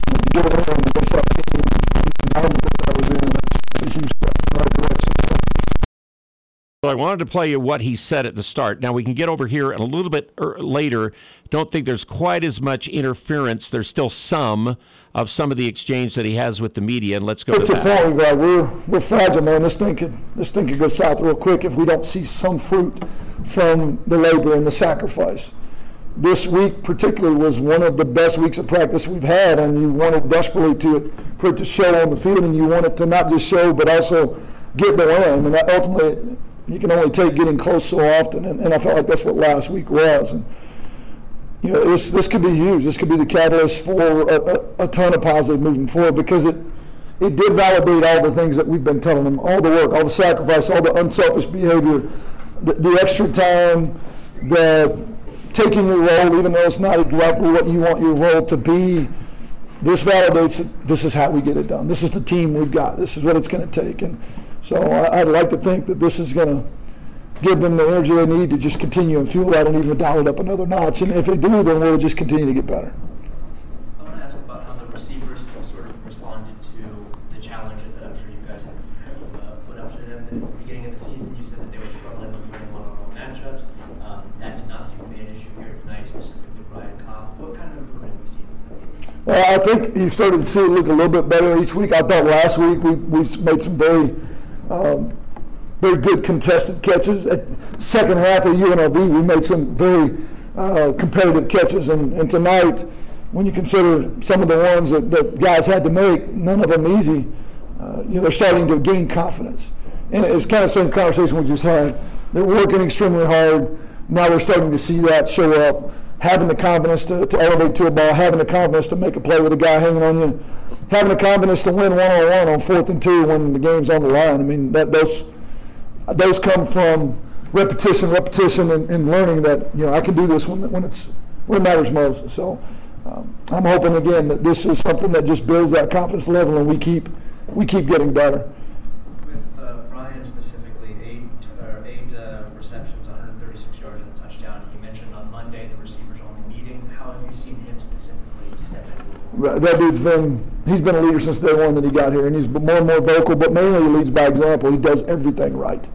to get it in against that team, the environment that I was in, that's, that's a huge step in the right direction. So I wanted to play you what he said at the start. Now we can get over here and a little bit er, later. Don't think there's quite as much interference. There's still some of some of the exchange that he has with the media. And let's go Get to the that. point where we're we're fragile, man. This thing could this thing could go south real quick if we don't see some fruit from the labor and the sacrifice. This week particularly was one of the best weeks of practice we've had, and you wanted desperately to for it to show on the field, and you want it to not just show but also get the win. And that ultimately, you can only take getting close so often, and, and I felt like that's what last week was. And, you know, this, this could be huge. This could be the catalyst for a, a, a ton of positive moving forward because it it did validate all the things that we've been telling them, all the work, all the sacrifice, all the unselfish behavior, the, the extra time, the taking your role, even though it's not exactly what you want your role to be. This validates that this is how we get it done. This is the team we've got. This is what it's going to take. And so I, I'd like to think that this is going to give them the energy they need to just continue and fuel that and even dial it up another notch. And if they do, then we'll just continue to get better. I want to ask about how the receivers have sort of responded to the challenges that I'm sure you guys have, have uh, put up to them. At the beginning of the season, you said that they were struggling with winning one-on-one matchups. Um, that did not seem to be an issue here tonight, specifically Brian Cobb. What kind of improvement have we seen? Well, I think you started to see it look a little bit better each week. I thought last week we, we made some very, um, very good contested catches. At second half of UNLV, we made some very uh, competitive catches, and, and tonight, when you consider some of the ones that, that guys had to make, none of them easy. Uh, you know, they're starting to gain confidence, and it's kind of the same conversation we just had. They're working extremely hard. Now we're starting to see that show up having the confidence to, to elevate to a ball, having the confidence to make a play with a guy hanging on you, having the confidence to win one on one on fourth and two when the game's on the line. I mean, that those those come from repetition, repetition, and, and learning that you know I can do this when when it's when it matters most. So um, I'm hoping again that this is something that just builds that confidence level, and we keep we keep getting better. With uh, Brian specifically, eight or eight uh, receptions, 136 yards and a touchdown. You mentioned on Monday the receivers only meeting. How have you seen him specifically step in? That dude's been, he's been a leader since day one that he got here, and he's more and more vocal, but mainly he leads by example. He does everything right.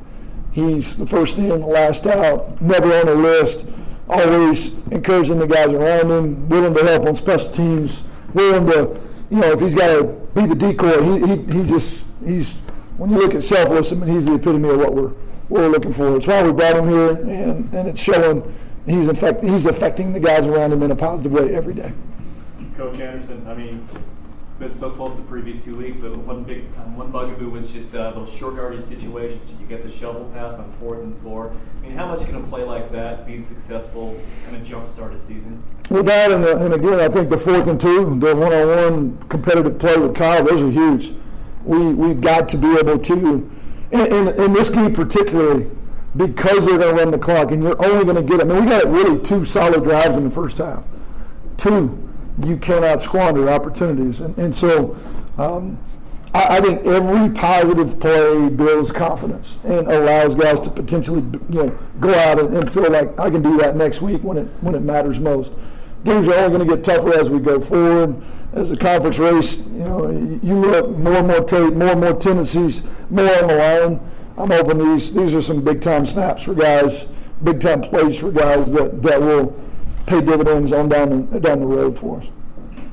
He's the first in, the last out, never on a list, always encouraging the guys around him, willing to help on special teams, willing to, you know, if he's got to be the decoy, he, he, he just, he's, when you look at selfless, I mean, he's the epitome of what we're, what we're looking for. It's why we brought him here, and, and it's showing he's, in fact, he's affecting the guys around him in a positive way every day. Coach Anderson, I mean, been so close the previous two weeks, but one big, um, one bugaboo was just uh, those short yardage situations. You get the shovel pass on fourth and four. I mean, how much can a play like that be successful, kind of jumpstart a season? With that, and, the, and again, I think the fourth and two, the one-on-one competitive play with Kyle, those are huge. We we've got to be able to, and in this game particularly, because they're going to run the clock, and you're only going to get. I mean, we got really two solid drives in the first half. Two, you cannot squander opportunities, and and so. Um, I I think every positive play builds confidence and allows guys to potentially, you know, go out and, and feel like I can do that next week when it when it matters most. Games are only going to get tougher as we go forward. As the conference race, you know, you look more and more tape, more and more tendencies, more on the line. I'm hoping these these are some big time snaps for guys, big time plays for guys that, that will pay dividends on down the, down the road for us.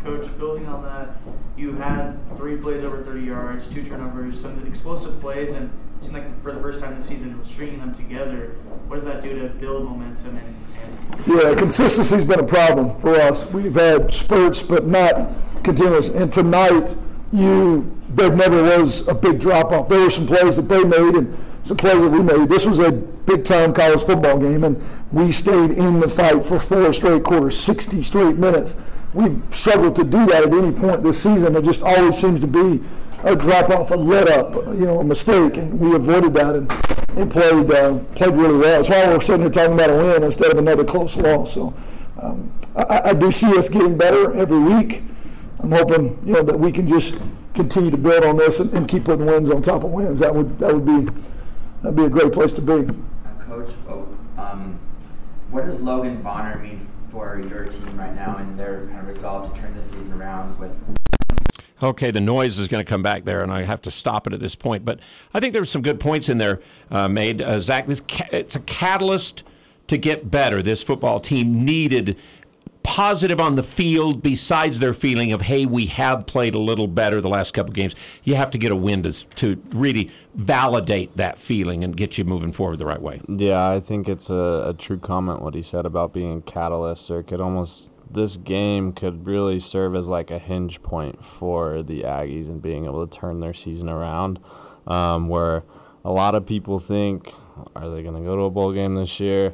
Coach, building on that, you had three plays over 30 yards, two turnovers, some explosive plays, and it seemed like for the first time this season, it was stringing them together. What does that do to build momentum and, and Yeah, consistency's been a problem for us. We've had spurts, but not continuous. And tonight, you there never was a big drop off. There were some plays that they made and some plays that we made. This was a big time college football game, and we stayed in the fight for four straight quarters, 60 straight minutes. We've struggled to do that at any point this season. It just always seems to be a drop off, a let up, you know, a mistake, and we avoided that and, and played uh, played really well. That's why we're sitting here talking about a win instead of another close loss. So um, I, I do see us getting better every week. I'm hoping you know that we can just continue to build on this and, and keep putting wins on top of wins. That would that would be that'd be a great place to be. Coach, oh, um, what does Logan Bonner mean for your team right now and their kind of resolve to turn this season around with Okay, the noise is going to come back there, and I have to stop it at this point. But I think there were some good points in there uh, made. Uh, Zach, this ca- it's a catalyst to get better. This football team needed positive on the field besides their feeling of hey we have played a little better the last couple games you have to get a win to, to really validate that feeling and get you moving forward the right way Yeah, I think it's a, a true comment what he said about being a catalyst, or could almost this game could really serve as like a hinge point for the Aggies and being able to turn their season around. Um, where a lot of people think, are they going to go to a bowl game this year?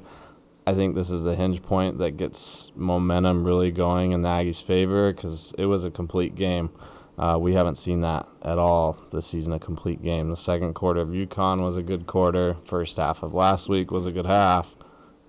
I think this is the hinge point that gets momentum really going in the Aggies' favor because it was a complete game. Uh, we haven't seen that at all this season, a complete game. The second quarter of UConn was a good quarter. First half of last week was a good half.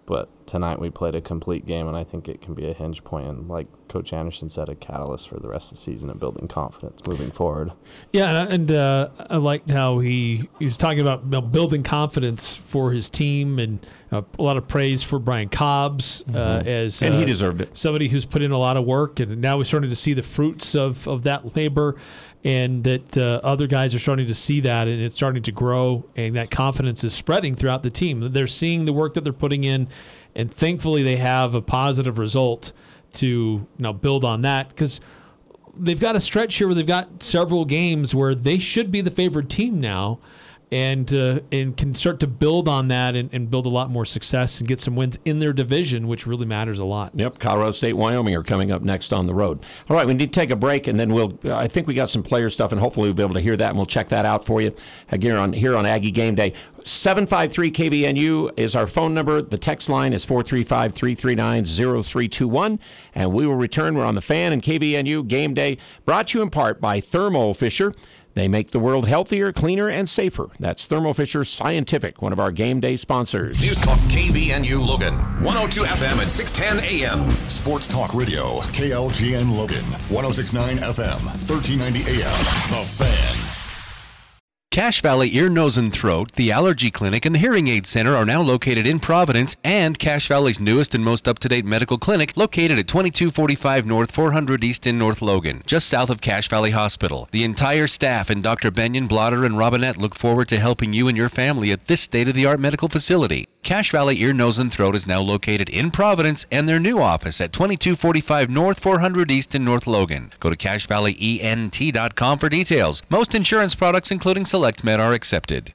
But tonight we played a complete game, and I think it can be a hinge point and, like Coach Anderson said, a catalyst for the rest of the season and building confidence moving <laughs> forward. Yeah, and, and uh, I liked how he, he was talking about you know, building confidence for his team and uh, a lot of praise for Brian Cobbs uh, Mhm. as And he uh, deserved it. Somebody who's put in a lot of work, and now we're starting to see the fruits of, of that labor, and that uh, other guys are starting to see that, and it's starting to grow, and that confidence is spreading throughout the team. They're seeing the work that they're putting in, and thankfully they have a positive result to now build on that because they've got a stretch here where they've got several games where they should be the favored team now and uh, and can start to build on that and, and build a lot more success and get some wins in their division, which really matters a lot. Yep, Colorado State, Wyoming are coming up next on the road. All right, we need to take a break, and then we'll. I think we got some player stuff, and hopefully we'll be able to hear that, and we'll check that out for you here on here on Aggie Game Day. 753 KVNU is our phone number. The text line is 435 339 0321. And we will return. We're on the fan and KVNU Game Day, brought to you in part by Thermo Fisher. They make the world healthier, cleaner, and safer. That's Thermo Fisher Scientific, one of our game day sponsors. News Talk KVNU Logan, 102 FM and 610 AM. Sports Talk Radio, KLGN Logan, 1069 FM, 1390 AM. The Fan. Cache Valley Ear, Nose, and Throat, the Allergy Clinic, and the Hearing Aid Center are now located in Providence, and Cache Valley's newest and most up to date medical clinic located at 2245 North 400 East in North Logan, just south of Cache Valley Hospital. The entire staff and Dr. Benyon, Blotter, and Robinette look forward to helping you and your family at this state of the art medical facility. Cache Valley Ear, Nose, and Throat is now located in Providence and their new office at 2245 North 400 East in North Logan. Go to CacheValleyENT.com for details. Most insurance products, including SelectMed, are accepted.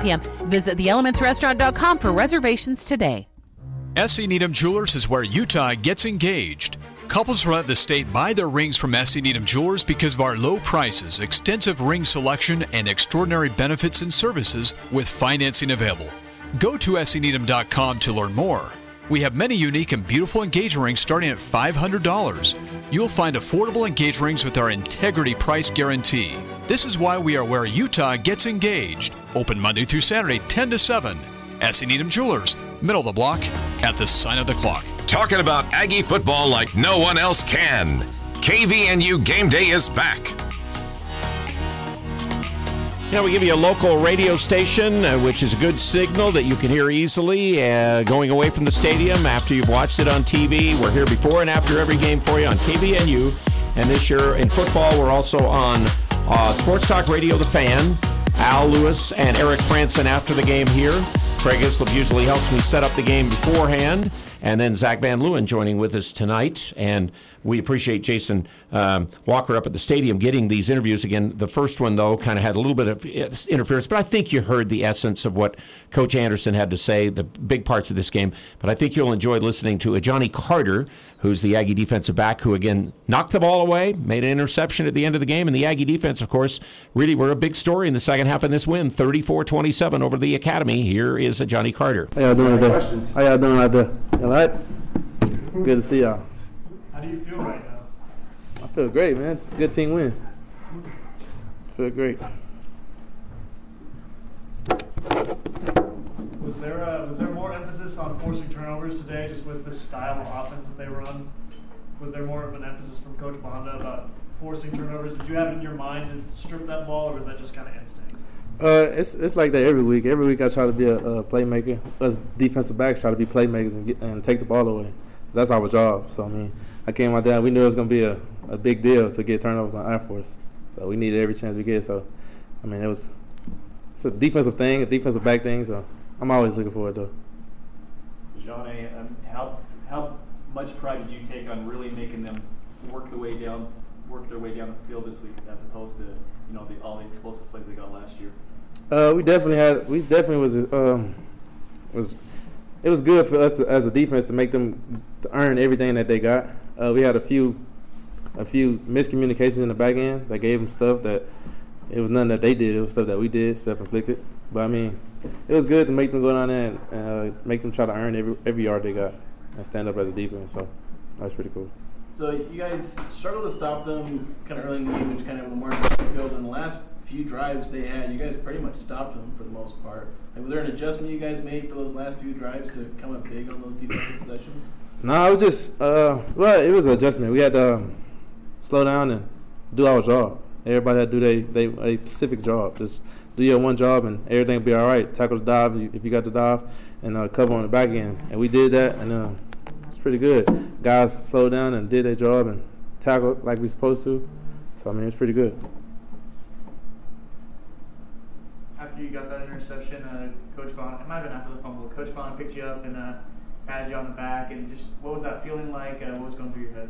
p.m. Visit theelementsrestaurant.com for reservations today. SC Needham Jewelers is where Utah gets engaged. Couples throughout the state buy their rings from SC Needham Jewelers because of our low prices, extensive ring selection, and extraordinary benefits and services with financing available. Go to scneedham.com to learn more. We have many unique and beautiful engagement rings starting at $500. You'll find affordable engagement rings with our integrity price guarantee. This is why we are where Utah gets engaged. Open Monday through Saturday, 10 to 7. SC Needham Jewelers, middle of the block, at the sign of the clock. Talking about Aggie football like no one else can. KVNU Game Day is back. Yeah, we give you a local radio station, uh, which is a good signal that you can hear easily uh, going away from the stadium after you've watched it on TV. We're here before and after every game for you on KVNU And this year in football, we're also on uh, Sports Talk Radio, The Fan. Al Lewis and Eric Frandsen after the game here. Craig Hislop usually helps me set up the game beforehand. And then Zach Van Leeuwen joining with us tonight. And we appreciate Jason um, Walker up at the stadium getting these interviews. Again, the first one, though, kind of had a little bit of uh, interference, but I think you heard the essence of what Coach Anderson had to say, the big parts of this game. But I think you'll enjoy listening to Ajani Carter, who's the Aggie defensive back, who again knocked the ball away, made an interception at the end of the game. And the Aggie defense, of course, really were a big story in the second half of this win 34 27 over the Academy. Here is Ajani Carter. How y'all doing today? How y'all doing out there? All right? Good to see y'all. How do you feel right now? I feel great, man. Good team win. Feel great. Was there uh, was there more emphasis on forcing turnovers today, just with the style of offense that they run? Was there more of an emphasis from Coach Banda about forcing turnovers? Did you have it in your mind to strip that ball, or was that just kind of instinct? Uh, it's it's like that every week. Every week I try to be a, a playmaker. Us defensive backs try to be playmakers and, get, and take the ball away. That's our job. So I mean, I came out there. We knew it was gonna be a, a big deal to get turnovers on Air Force. So we needed every chance we get. So I mean, it was it's a defensive thing, a defensive back thing. So I'm always looking forward to. Ajani, um, how how much pride did you take on really making them work the way down, work their way down the field this week, as opposed to you know the, all the explosive plays they got last year? Uh, we definitely had. We definitely was. Um, was. It was good for us to, as a defense to make them to earn everything that they got. Uh, we had a few, a few miscommunications in the back end that gave them stuff that it was nothing that they did. It was stuff that we did, self-inflicted. But I mean, it was good to make them go down there and uh, make them try to earn every every yard they got and stand up as a defense. So that was pretty cool. So you guys struggled to stop them kind of early in the game, which kind of the field. In the last few drives they had, you guys pretty much stopped them for the most part. Like, was there an adjustment you guys made for those last few drives to come up big on those defensive possessions? No, it was just uh, well, it was an adjustment. We had to um, slow down and do our job. Everybody to do their they a specific job. Just do your one job and everything will be all right. Tackle the dive if you got the dive, and uh, cover on the back end. And we did that, and uh, it's pretty good. Guys slowed down and did their job and tackled like we supposed to. So I mean, it's pretty good. After you got that interception, uh, Coach Bond, it might have been after the fumble. Coach Bond picked you up and uh, patted you on the back, and just what was that feeling like? Uh, what was going through your head?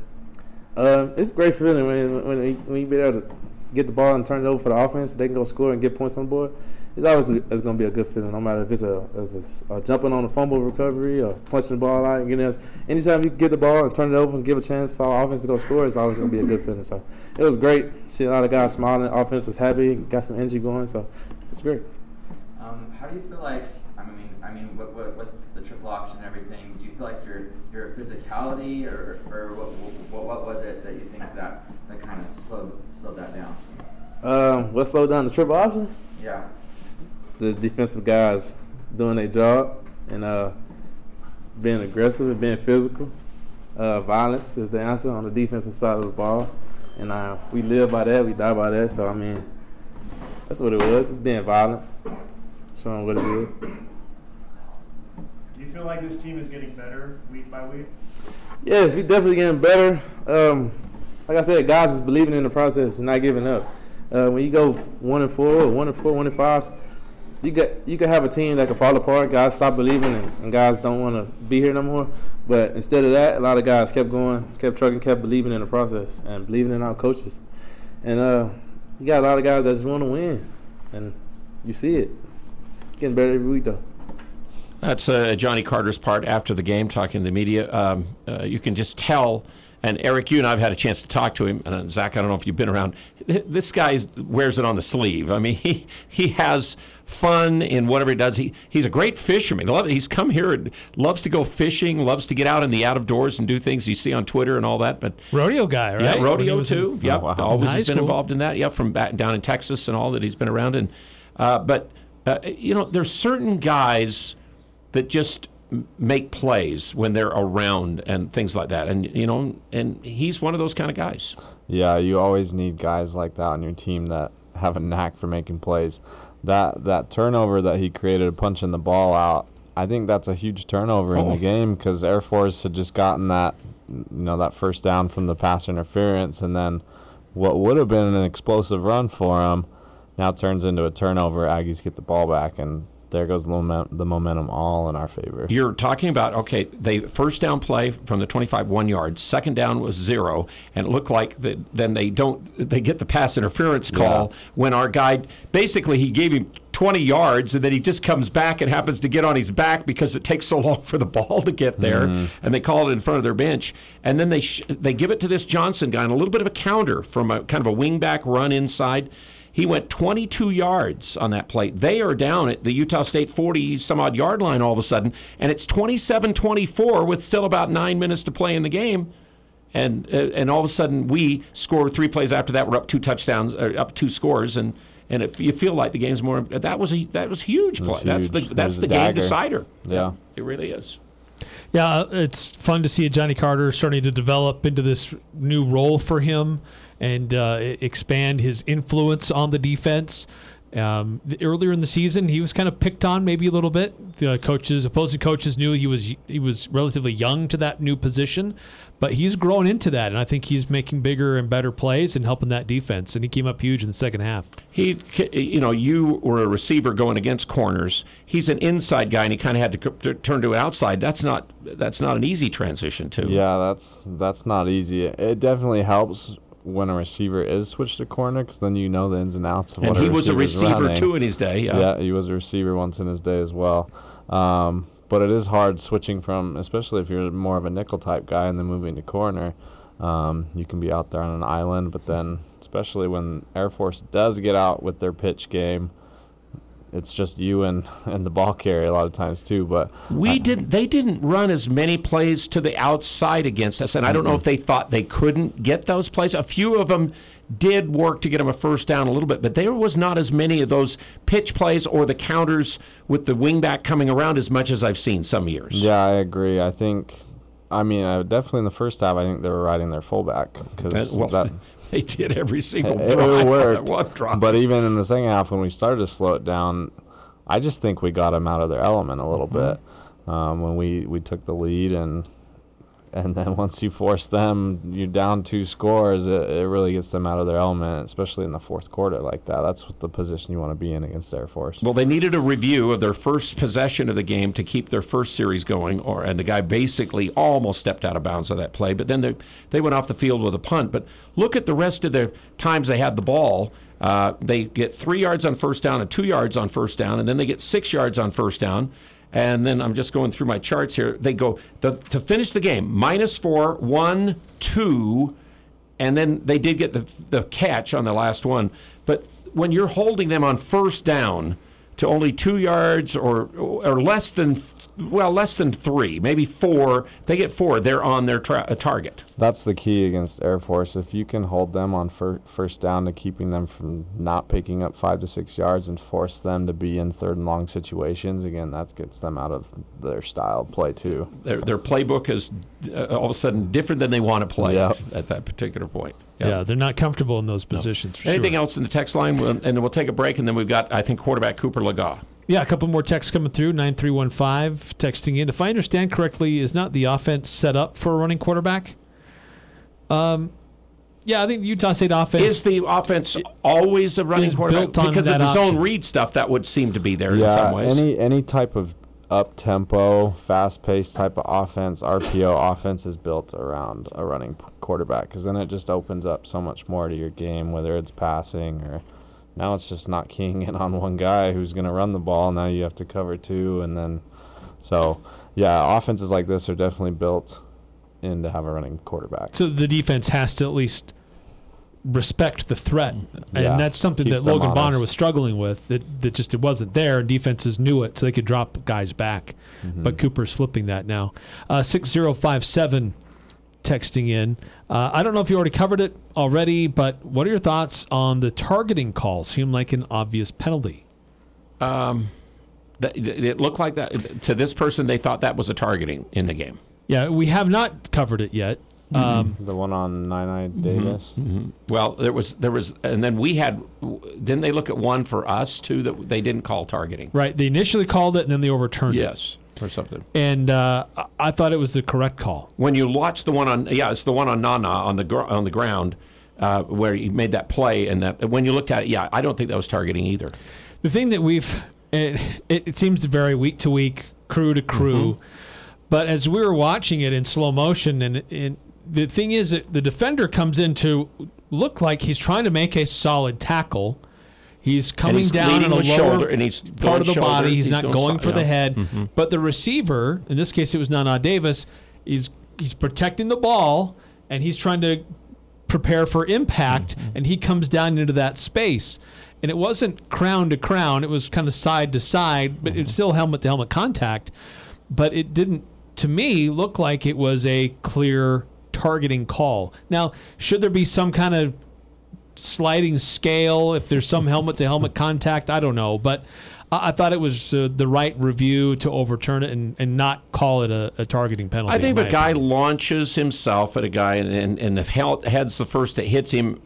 Um, it's a great feeling when when when you be able to get the ball and turn it over for the offense. They can go score and get points on the board. It's always it's going to be a good feeling, no matter if it's a, if it's a jumping on a fumble recovery or punching the ball out. And getting us anytime you get the ball and turn it over and give a chance for our offense to go score, it's always going to be a good feeling. So it was great. See a lot of guys smiling. Offense was happy. Got some energy going. So it's great. Um, how do you feel like? I mean, I mean, with, with, the triple option and everything, do you feel like your your physicality, or or what, what, what was it that you think that that kind of slowed slowed that down? Um, what slowed down the triple option? Yeah. the defensive guys doing their job and uh, being aggressive and being physical. Uh, violence is the answer on the defensive side of the ball, and uh, we live by that. We die by that. So I mean, that's what it was. It's being violent, showing what it is. Do you feel like this team is getting better week by week? Yes, we definitely getting better. Um, like I said, guys is believing in the process and not giving up. Uh, when you go one and four, one and four, one and five, you get you can have a team that can fall apart. Guys stop believing, and, and guys don't want to be here no more. But instead of that, a lot of guys kept going, kept trucking, kept believing in the process and believing in our coaches. And uh, you got a lot of guys that just want to win, and you see it getting better every week though. That's uh, Ajani Carter's part after the game, talking to the media. Um, uh, you can just tell. And Eric, you and I have had a chance to talk to him. And uh, Zach, I don't know if you've been around. This guy wears it on the sleeve. I mean, <laughs> he he has fun in whatever he does. He he's a great fisherman. Love- He's come here and loves to go fishing. Loves to get out in the out of doors and do things you see on Twitter and all that. But Rodeo guy, right? yeah, rodeo was in- too. Oh, wow. always High has been school. involved in that. Yeah, from back down in Texas and all that he's been around. And uh, but uh, you know, there's certain guys that just make plays when they're around and things like that. And you know, and he's one of those kind of guys. Yeah, you always need guys like that on your team that have a knack for making plays. That that turnover that he created, punching the ball out, I think that's a huge turnover in Oh. the game because Air Force had just gotten that, you know, that first down from the pass interference, and then what would have been an explosive run for him now turns into a turnover. Aggies get the ball back, and there goes the, momentum all in our favor. You're talking about okay, they first down play from the 25 one yard, second down was zero, and it looked like that. Then they don't they get the pass interference call Yeah. when our guy basically he gave him 20 yards and then he just comes back and happens to get on his back because it takes so long for the <laughs> ball to get there, Mhm. and they call it in front of their bench, and then they sh- they give it to this Johnson guy and a little bit of a counter from a kind of a wing back run inside. He went 22 yards on that play. They are down at the Utah State 40 some odd yard line all of a sudden, and it's 27 24 with still about nine minutes to play in the game. And, uh, and all of a sudden, we score three plays after that. We're up two touchdowns, or up two scores, and and if you feel like the game's more. That was a that was huge play. was That's huge. the that's the game dagger. decider. Yeah. it really is. Yeah, uh, it's fun to see Ajani Carter starting to develop into this new role for him and uh, expand his influence on the defense. Um, earlier in the season, he was kind of picked on maybe a little bit. The coaches, opposing coaches, knew he was he was relatively young to that new position, but he's grown into that, and I think he's making bigger and better plays and helping that defense. And he came up huge in the second half. He, you know, you were a receiver going against corners. He's an inside guy, and he kind of had to turn to an outside. That's not that's not an easy transition to. Yeah, that's that's not easy. It definitely helps when a receiver is switched to corner because then you know the ins and outs of And what he was a receiver, running. too, in his day, yeah. he was a receiver once in his day as well. Um, but it is hard switching from, especially if you're more of a nickel type guy and then moving to corner. Um, you can be out there on an island, but then especially when Air Force does get out with their pitch game, it's just you and, and the ball carrier a lot of times too. But We didn't. They didn't run as many plays to the outside against us, and I don't know if they thought they couldn't get those plays. A few of them did work to get them a first down a little bit, but there was not as many of those pitch plays or the counters with the wingback coming around as much as I've seen some years. Yeah, I agree. I think, I mean, uh, definitely in the first half, I think they were riding their fullback because That- well, that <laughs> they did every single it, it drive that worked. one drive. But even in the second half, when we started to slow it down, I just think we got them out of their element a little Mm-hmm. bit um, when we, we took the lead and. And then once you force them, you're down two scores. It, it really gets them out of their element, especially in the fourth quarter like that. That's what the position you want to be in against Air Force. Well, they needed a review of their first possession of the game to keep their first series going, or and the guy basically almost stepped out of bounds on that play. But then they they went off the field with a punt. But look at the rest of the times they had the ball. Uh, they get three yards on first down and two yards on first down, and then they get six yards on first down. And then I'm just going through my charts here. They go the, to finish the game minus four, one, two, and then they did get the, the catch on the last one. But when you're holding them on first down to only two yards or or less than well less than three, maybe four, if they get four, they're on their tra- uh, target. That's the key against Air Force. If you can hold them on fir- first down to keeping them from not picking up five to six yards and force them to be in third and long situations, again, that gets them out of their style of play too. Their their playbook is uh, all of a sudden different than they want to play Yep. at that particular point. Yeah, they're not comfortable in those positions. For Anything sure. else in the text line? We'll, and then we'll take a break, and then we've got I think quarterback Cooper Legas. Yeah, a couple more texts coming through. 9315 texting in. If I understand correctly, is not the offense set up for a running quarterback? Um, yeah, I think the Utah State offense Is the offense always a running quarterback? built on Because of that the zone read stuff, that would seem to be there in some ways. any any type of up tempo, fast paced type of offense, RPO offense is built around a running quarterback because then it just opens up so much more to your game, whether it's passing or now it's just not keying in on one guy who's going to run the ball. Now you have to cover two, and then so yeah, offenses like this are definitely built in to have a running quarterback. so the defense has to at least respect the threat, and Yeah, that's something that Logan Bonner was struggling with. That that just it wasn't there, and defenses knew it, so they could drop guys back. Mm-hmm. But Cooper's flipping that now. Uh, Six zero five seven texting in. Uh, I don't know if you already covered it already, but what are your thoughts on the targeting call? Seemed like an obvious penalty. Um, that, it looked like that to this person. They thought that was a targeting in the game. Yeah, we have not covered it yet. Um, the one on Nine Eye Davis. Mhm. Well, there was there was, and then we had. Didn't they look at one for us too that they didn't call targeting? Right. They initially called it and then they overturned it. Yes, or something. And uh, I- I thought it was the correct call. When you watch the one on, yeah, it's the one on Nana on the gr- on the ground uh, where he made that play, and that when you looked at it, yeah, I don't think that was targeting either. The thing that we've it, it, it seems to vary week to week, crew to crew. But as we were watching it in slow motion, and, and the thing is that the defender comes in to look like he's trying to make a solid tackle. He's coming he's down on a lower shoulder, and he's part of the shoulder, body. He's, he's not going going si- for the yeah. head. Mhm. But the receiver, in this case, it was Nana Davis. He's he's protecting the ball, and he's trying to prepare for impact, Mm-hmm. and he comes down into that space. And it wasn't crown to crown; it was kind of side to side, but Mm-hmm. it's still helmet to helmet contact. But it didn't, to me, look like it was a clear targeting call. Now, should there be some kind of sliding scale if there's some helmet to helmet contact? I don't know, but I, I thought it was uh, the right review to overturn it and, and not call it a, a targeting penalty. I think if a guy launches himself at a guy and, and, and the hel- head's the first that hits him,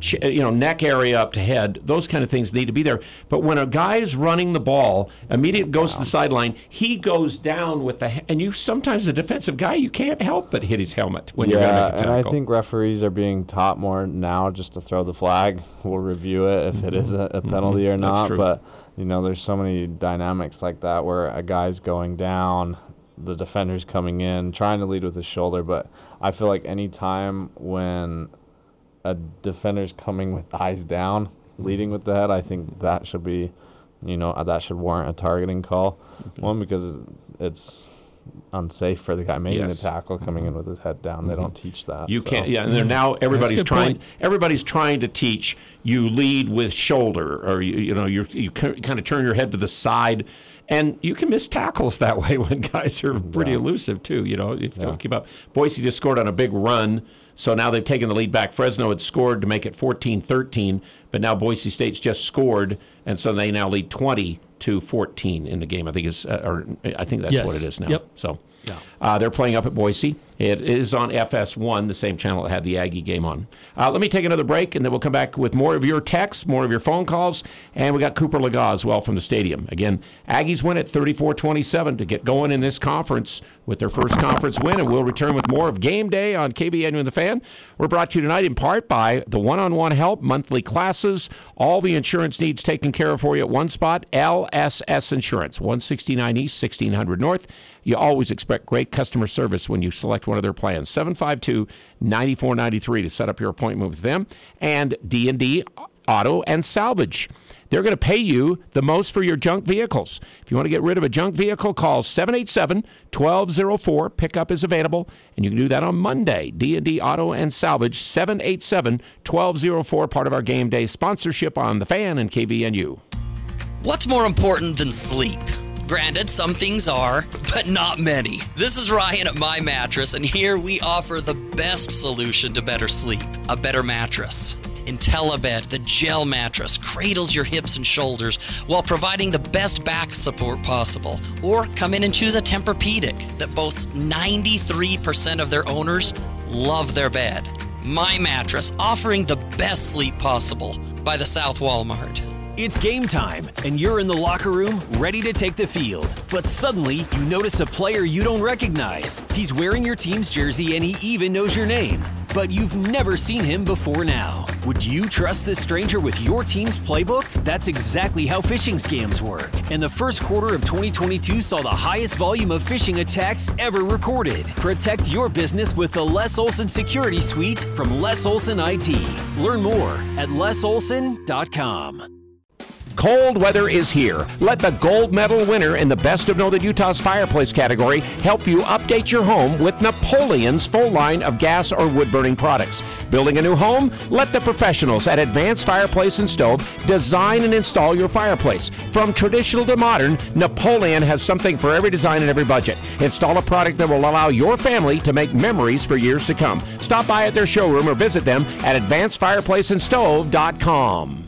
you know, neck area up to head, those kind of things need to be there. But when a guy is running the ball, immediately goes to the sideline, he goes down with the, and you sometimes the defensive guy, you can't help but hit his helmet when you're going to make a tackle. and I think referees are being taught more now just to throw the flag. We'll review it if it is a, a penalty or Mhm. That's not. But you know, there's so many dynamics like that where a guy's going down, the defender's coming in, trying to lead with his shoulder. But I feel like any time when a defender's coming with eyes down, leading with the head, I think that should be, you know, that should warrant a targeting call. Mm-hmm. One because it's unsafe for the guy making Yes. the tackle coming in with his head down. They don't teach that. You so. can't. Yeah, and they're now everybody's trying. point. Everybody's trying to teach you lead with shoulder, or you, you know, you're, you kind of turn your head to the side, and you can miss tackles <laughs> that way when guys are pretty elusive too. You know, if you don't keep up. Boise just scored on a big run. So now they've taken the lead back. Fresno had scored to make it 14-13, but now Boise State's just scored, and so they now lead 20 to 14 in the game. I think is, uh, or I think that's Yes. what it is now. Yep. So Yeah. Uh, they're playing up at Boise. It is on FS1, the same channel that had the Aggie game on. Uh, let me take another break, and then we'll come back with more of your texts, more of your phone calls, and we got Cooper Legas as well from the stadium. Again, Aggies win at 34-27 to get going in this conference with their first conference win, and we'll return with more of Game Day on KVNU and the Fan. We're brought to you tonight in part by the one-on-one help, monthly classes, all the insurance needs taken care of for you at one spot, LSS Insurance, 169 East, 1600 North. You always expect great customer service when you select one of their plans. 752-9493 to set up your appointment with them. And D&D Auto and Salvage. They're going to pay you the most for your junk vehicles. If you want to get rid of a junk vehicle, call 787-1204. Pickup is available, and you can do that on Monday. D&D Auto and Salvage, 787-1204, part of our game day sponsorship on The Fan and KVNU. What's more important than sleep? Granted, some things are, but not many. This is Ryan at My Mattress, and here we offer the best solution to better sleep a better mattress. IntelliBed, the gel mattress, cradles your hips and shoulders while providing the best back support possible. Or come in and choose a Tempur-Pedic that boasts 93% of their owners love their bed. My Mattress, offering the best sleep possible by the South Walmart. It's game time, and you're in the locker room ready to take the field. But suddenly, you notice a player you don't recognize. He's wearing your team's jersey and he even knows your name. But you've never seen him before now. Would you trust this stranger with your team's playbook? That's exactly how phishing scams work. And the first quarter of 2022 saw the highest volume of phishing attacks ever recorded. Protect your business with the Les Olson Security Suite from Les Olson IT. Learn more at lesolson.com. Cold weather is here. Let the gold medal winner in the Best of Northern Utah's fireplace category help you update your home with Napoleon's full line of gas or wood burning products. Building a new home? Let the professionals at Advanced Fireplace and Stove design and install your fireplace. From traditional to modern, Napoleon has something for every design and every budget. Install a product that will allow your family to make memories for years to come. Stop by at their showroom or visit them at advancedfireplaceandstove.com.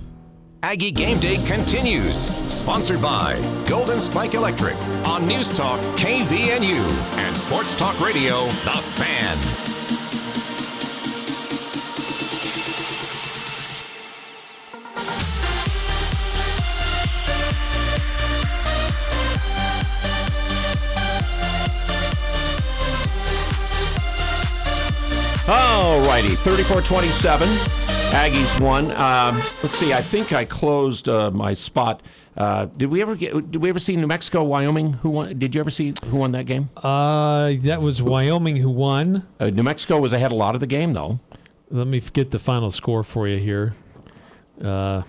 Aggie Game Day continues. Sponsored by Golden Spike Electric on News Talk KVNU and Sports Talk Radio, The Fan. All righty, 3427. Aggies won. Um, let's see. I think I closed uh, my spot. Uh, did we ever get? Did we ever see New Mexico, Wyoming? Who won? Did you ever see who won that game? Uh, that was Wyoming who won. Uh, New Mexico was ahead a lot of the game, though. Let me get the final score for you here. Uh,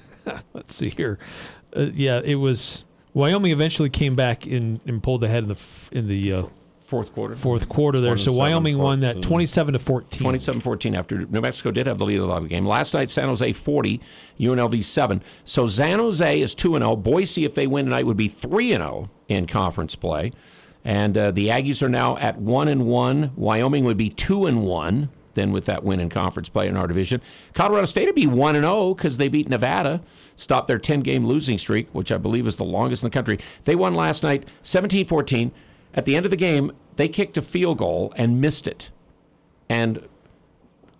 <laughs> let's see here. Uh, yeah, it was Wyoming. Eventually came back in and pulled ahead in the in the uh, fourth quarter. Fourth quarter there. So Wyoming won that 27-14. twenty-seven to fourteen. 27-14 after New Mexico did have the lead of the game. Last night, San Jose 40, UNLV 7. So San Jose is 2-0. Boise, if they win tonight, would be 3-0 in conference play. And uh, the Aggies are now at 1 and 1. Wyoming would be 2 and 1 then with that win in conference play in our division. Colorado State would be 1 and 0 because they beat Nevada, stopped their 10-game losing streak, which I believe is the longest in the country. They won last night 17-14. At the end of the game, they kicked a field goal and missed it. And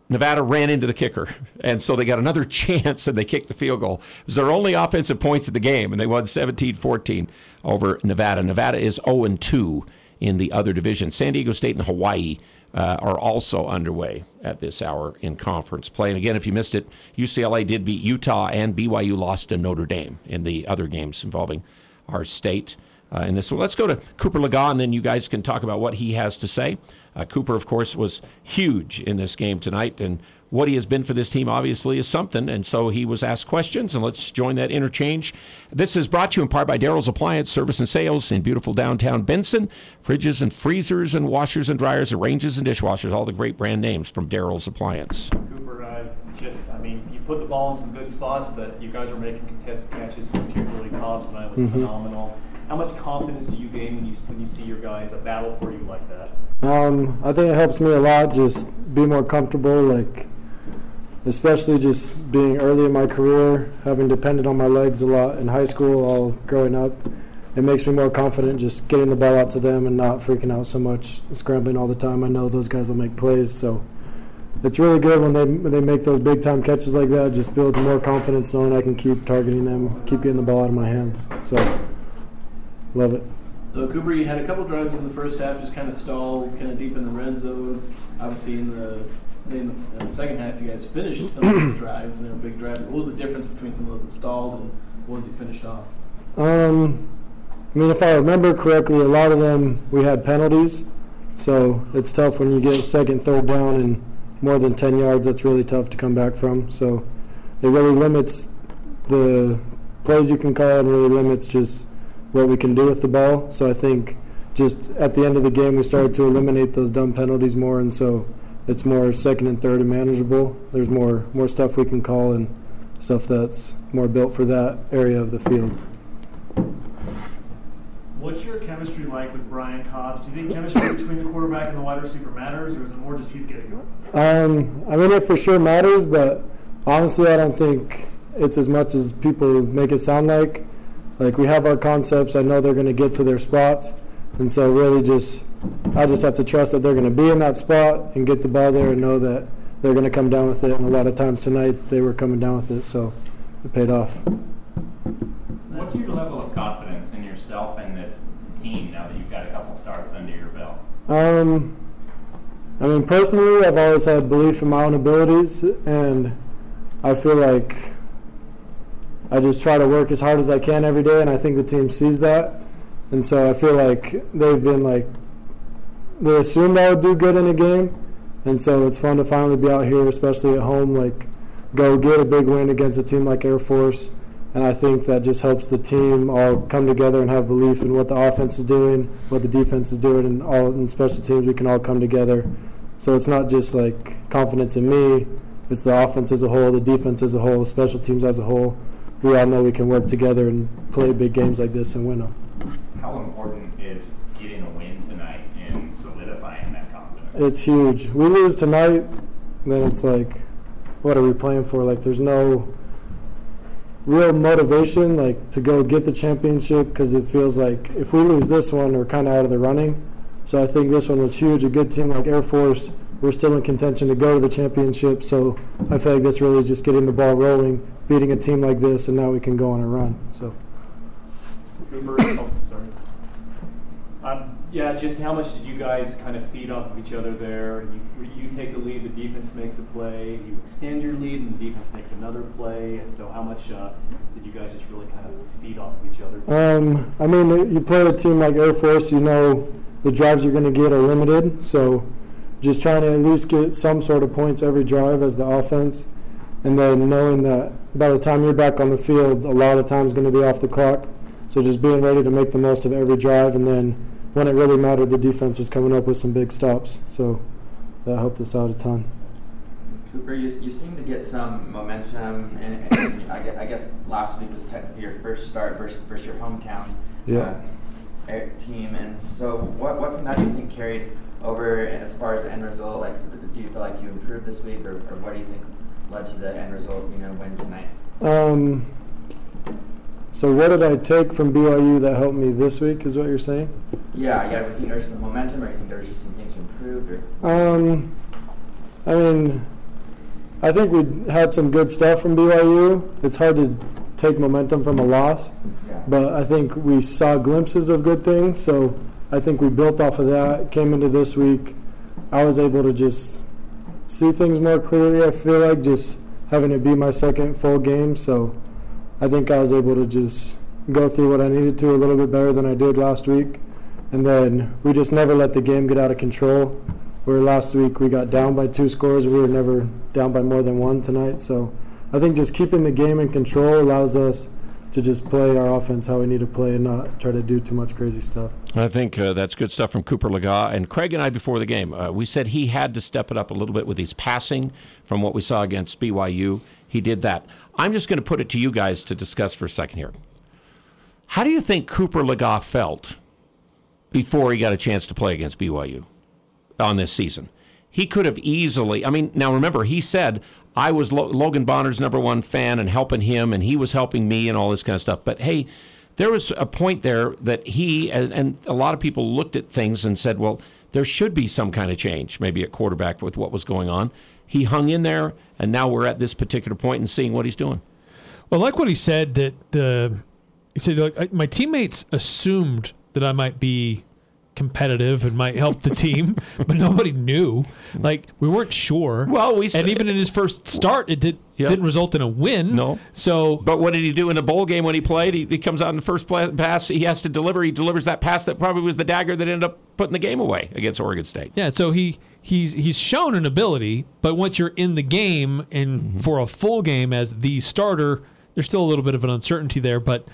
Nevada ran into the kicker. <laughs> And so they got another <laughs> chance and they kicked the field goal. It was their only offensive points of the game, and they won 17 14 over Nevada. Nevada is 0 2 in the other division. San Diego State and Hawaii uh, are also underway at this hour in conference play. And again, if you missed it, UCLA did beat Utah, and BYU lost to Notre Dame in the other games involving our state. Uh, in this one, let's go to Cooper Legas, and then you guys can talk about what he has to say. Uh, Cooper, of course, was huge in this game tonight, and what he has been for this team obviously is something. And so he was asked questions, and let's join that interchange. This is brought to you in part by Daryl's Appliance Service and Sales in beautiful downtown Benson. Fridges and freezers and washers and dryers, and ranges and dishwashers, all the great brand names from Daryl's Appliance. Cooper, uh, just, I mean, you put the ball in some good spots, but you guys were making contested catches, particularly Cobbs tonight was Mhm. phenomenal. How much confidence do you gain when you when you see your guys that battle for you like that? Um, I think it helps me a lot just be more comfortable, like especially just being early in my career, having depended on my legs a lot in high school, all growing up. It makes me more confident just getting the ball out to them and not freaking out so much, scrambling all the time. I know those guys will make plays, so it's really good when they when they make those big time catches like that. Just builds more confidence knowing I can keep targeting them, keep getting the ball out of my hands. So love it. Though Cooper, you had a couple drives in the first half, just kind of stalled, kind of deep in the red zone. Obviously, in the in the, in the second half, you guys finished some of those drives, and they were big drives. What was the difference between some of those that stalled and the ones you finished off? Um, I mean, if I remember correctly, a lot of them we had penalties, so it's tough when you get second, third down and more than ten yards. That's really tough to come back from. So it really limits the plays you can call and really limits just what we can do with the ball. So I think just at the end of the game, we started to eliminate those dumb penalties more, and so it's more second and third and manageable. There's more more stuff we can call and stuff that's more built for that area of the field. What's your chemistry like with Brian Cobbs? Do you think chemistry between the quarterback and the wide receiver matters, or is it more just he's getting going? Um, I mean, it for sure matters, but honestly, I don't think it's as much as people make it sound like. Like we have our concepts. I know they're going to get to their spots, and so really, just I just have to trust that they're going to be in that spot and get the ball there, and know that they're going to come down with it. And a lot of times tonight, they were coming down with it, so it paid off. What's your level of confidence in yourself and this team now that you've got a couple starts under your belt? Um, I mean, personally, I've always had belief in my own abilities, and I feel like I just try to work as hard as I can every day, and I think the team sees that. And so I feel like they've been like, they assumed I would do good in a game, and so it's fun to finally be out here, especially at home, like go get a big win against a team like Air Force. And I think that just helps the team all come together and have belief in what the offense is doing, what the defense is doing, and all in special teams we can all come together. So it's not just like confidence in me; it's the offense as a whole, the defense as a whole, special teams as a whole. We all know we can work together and play big games like this and win them. How important is getting a win tonight and solidifying that confidence? It's huge. We lose tonight, then it's like, what are we playing for? Like, there's no real motivation, like to go get the championship because it feels like if we lose this one, we're kind of out of the running. So I think this one was huge. A good team like Air Force, we're still in contention to go to the championship. So I feel like this really is just getting the ball rolling, beating a team like this, and now we can go on a run. So. Cooper, oh, sorry. Um, Yeah, just how much did you guys kind of feed off of each other there? You, you take the lead, the defense makes a play. You extend your lead, and the defense makes another play. And so, how much uh, did you guys just really kind of feed off of each other? Um, I mean, you play a team like Air Force, you know the drives you're going to get are limited. So just trying to at least get some sort of points every drive as the offense. And then knowing that by the time you're back on the field, a lot of time is going to be off the clock. So just being ready to make the most of every drive. And then when it really mattered, the defense was coming up with some big stops. So that helped us out a ton. Cooper, you, you seem to get some momentum, and, and I, guess, I, guess, last week was technically your first start versus, versus your hometown yeah. uh, team. And so, what, what from that do you think carried over as far as the end result? Like, do you feel like you improved this week, or, or what do you think led to the end result, you know, win tonight? Um, so what did I take from BYU that helped me this week? Is what you're saying? Yeah, yeah. You think there's some momentum, or you think there's just some things improved? Or um, I mean, I think we had some good stuff from BYU. It's hard to take momentum from a loss, yeah. but I think we saw glimpses of good things. So I think we built off of that. Came into this week, I was able to just see things more clearly. I feel like just having it be my second full game, so I think I was able to just go through what I needed to a little bit better than I did last week. And then we just never let the game get out of control. Where last week we got down by two scores, we were never down by more than one tonight. So I think just keeping the game in control allows us to just play our offense how we need to play and not try to do too much crazy stuff. I think uh, that's good stuff from Cooper Legas. And Craig and I, before the game, uh, we said he had to step it up a little bit with his passing from what we saw against BYU. He did that. I'm just going to put it to you guys to discuss for a second here. How do you think Cooper Legas felt before he got a chance to play against BYU on this season? He could have easily, I mean, now remember, he said, I was Logan Bonner's number one fan and helping him, and he was helping me and all this kind of stuff. But hey, there was a point there that he and, and, a lot of people looked at things and said, well, there should be some kind of change, maybe at quarterback with what was going on. He hung in there, and now we're at this particular point and seeing what he's doing. Well, like what he said that the he said like my teammates assumed that I might be competitive and might help the team, <laughs> but nobody knew. Like we weren't sure. Well, we and even in his first start, it did yep. didn't result in a win. No. So, but what did he do in the bowl game when he played? He, he comes out in the first pass. He has to deliver. He delivers that pass that probably was the dagger that ended up putting the game away against Oregon State. Yeah. So he he's he's shown an ability, but once you're in the game and mm-hmm. for a full game as the starter, there's still a little bit of an uncertainty there, but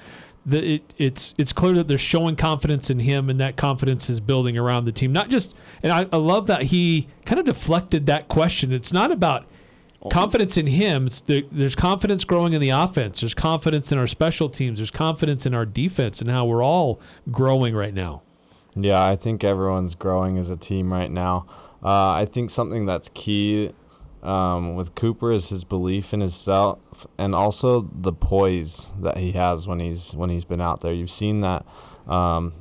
the, it, it's it's clear that they're showing confidence in him, and that confidence is building around the team. Not just, and I, I love that he kind of deflected that question. It's not about confidence in him. It's the, there's confidence growing in the offense. There's confidence in our special teams. There's confidence in our defense, and how we're all growing right now. Yeah, I think everyone's growing as a team right now. Uh, I think something that's key um, with Cooper is his belief in himself and also the poise that he has when he's when he's been out there. You've seen that, um,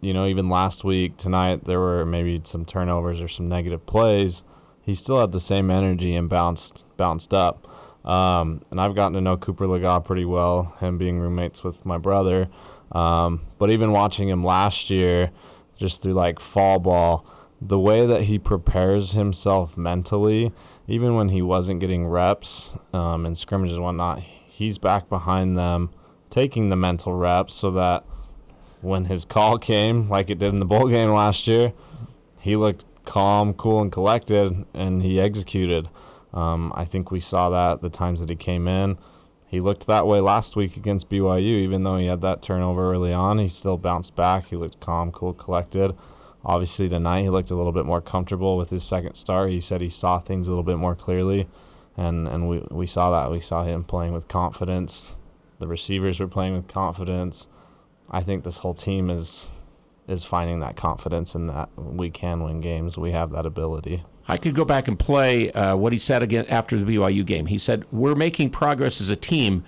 you know, even last week tonight there were maybe some turnovers or some negative plays. He still had the same energy and bounced bounced up. Um, and I've gotten to know Cooper Legas pretty well, him being roommates with my brother. Um, but even watching him last year, just through like fall ball, the way that he prepares himself mentally even when he wasn't getting reps um, and scrimmages and whatnot, he's back behind them, taking the mental reps so that when his call came, like it did in the bowl game last year, he looked calm, cool, and collected, and he executed. Um, I think we saw that the times that he came in. He looked that way last week against BYU, even though he had that turnover early on. He still bounced back. He looked calm, cool, collected. Obviously, tonight he looked a little bit more comfortable with his second start. He said he saw things a little bit more clearly, and, and we, we saw that. We saw him playing with confidence. The receivers were playing with confidence. I think this whole team is is finding that confidence in that we can win games. We have that ability. I could go back and play uh, what he said again after the BYU game. He said, "We're making progress as a team."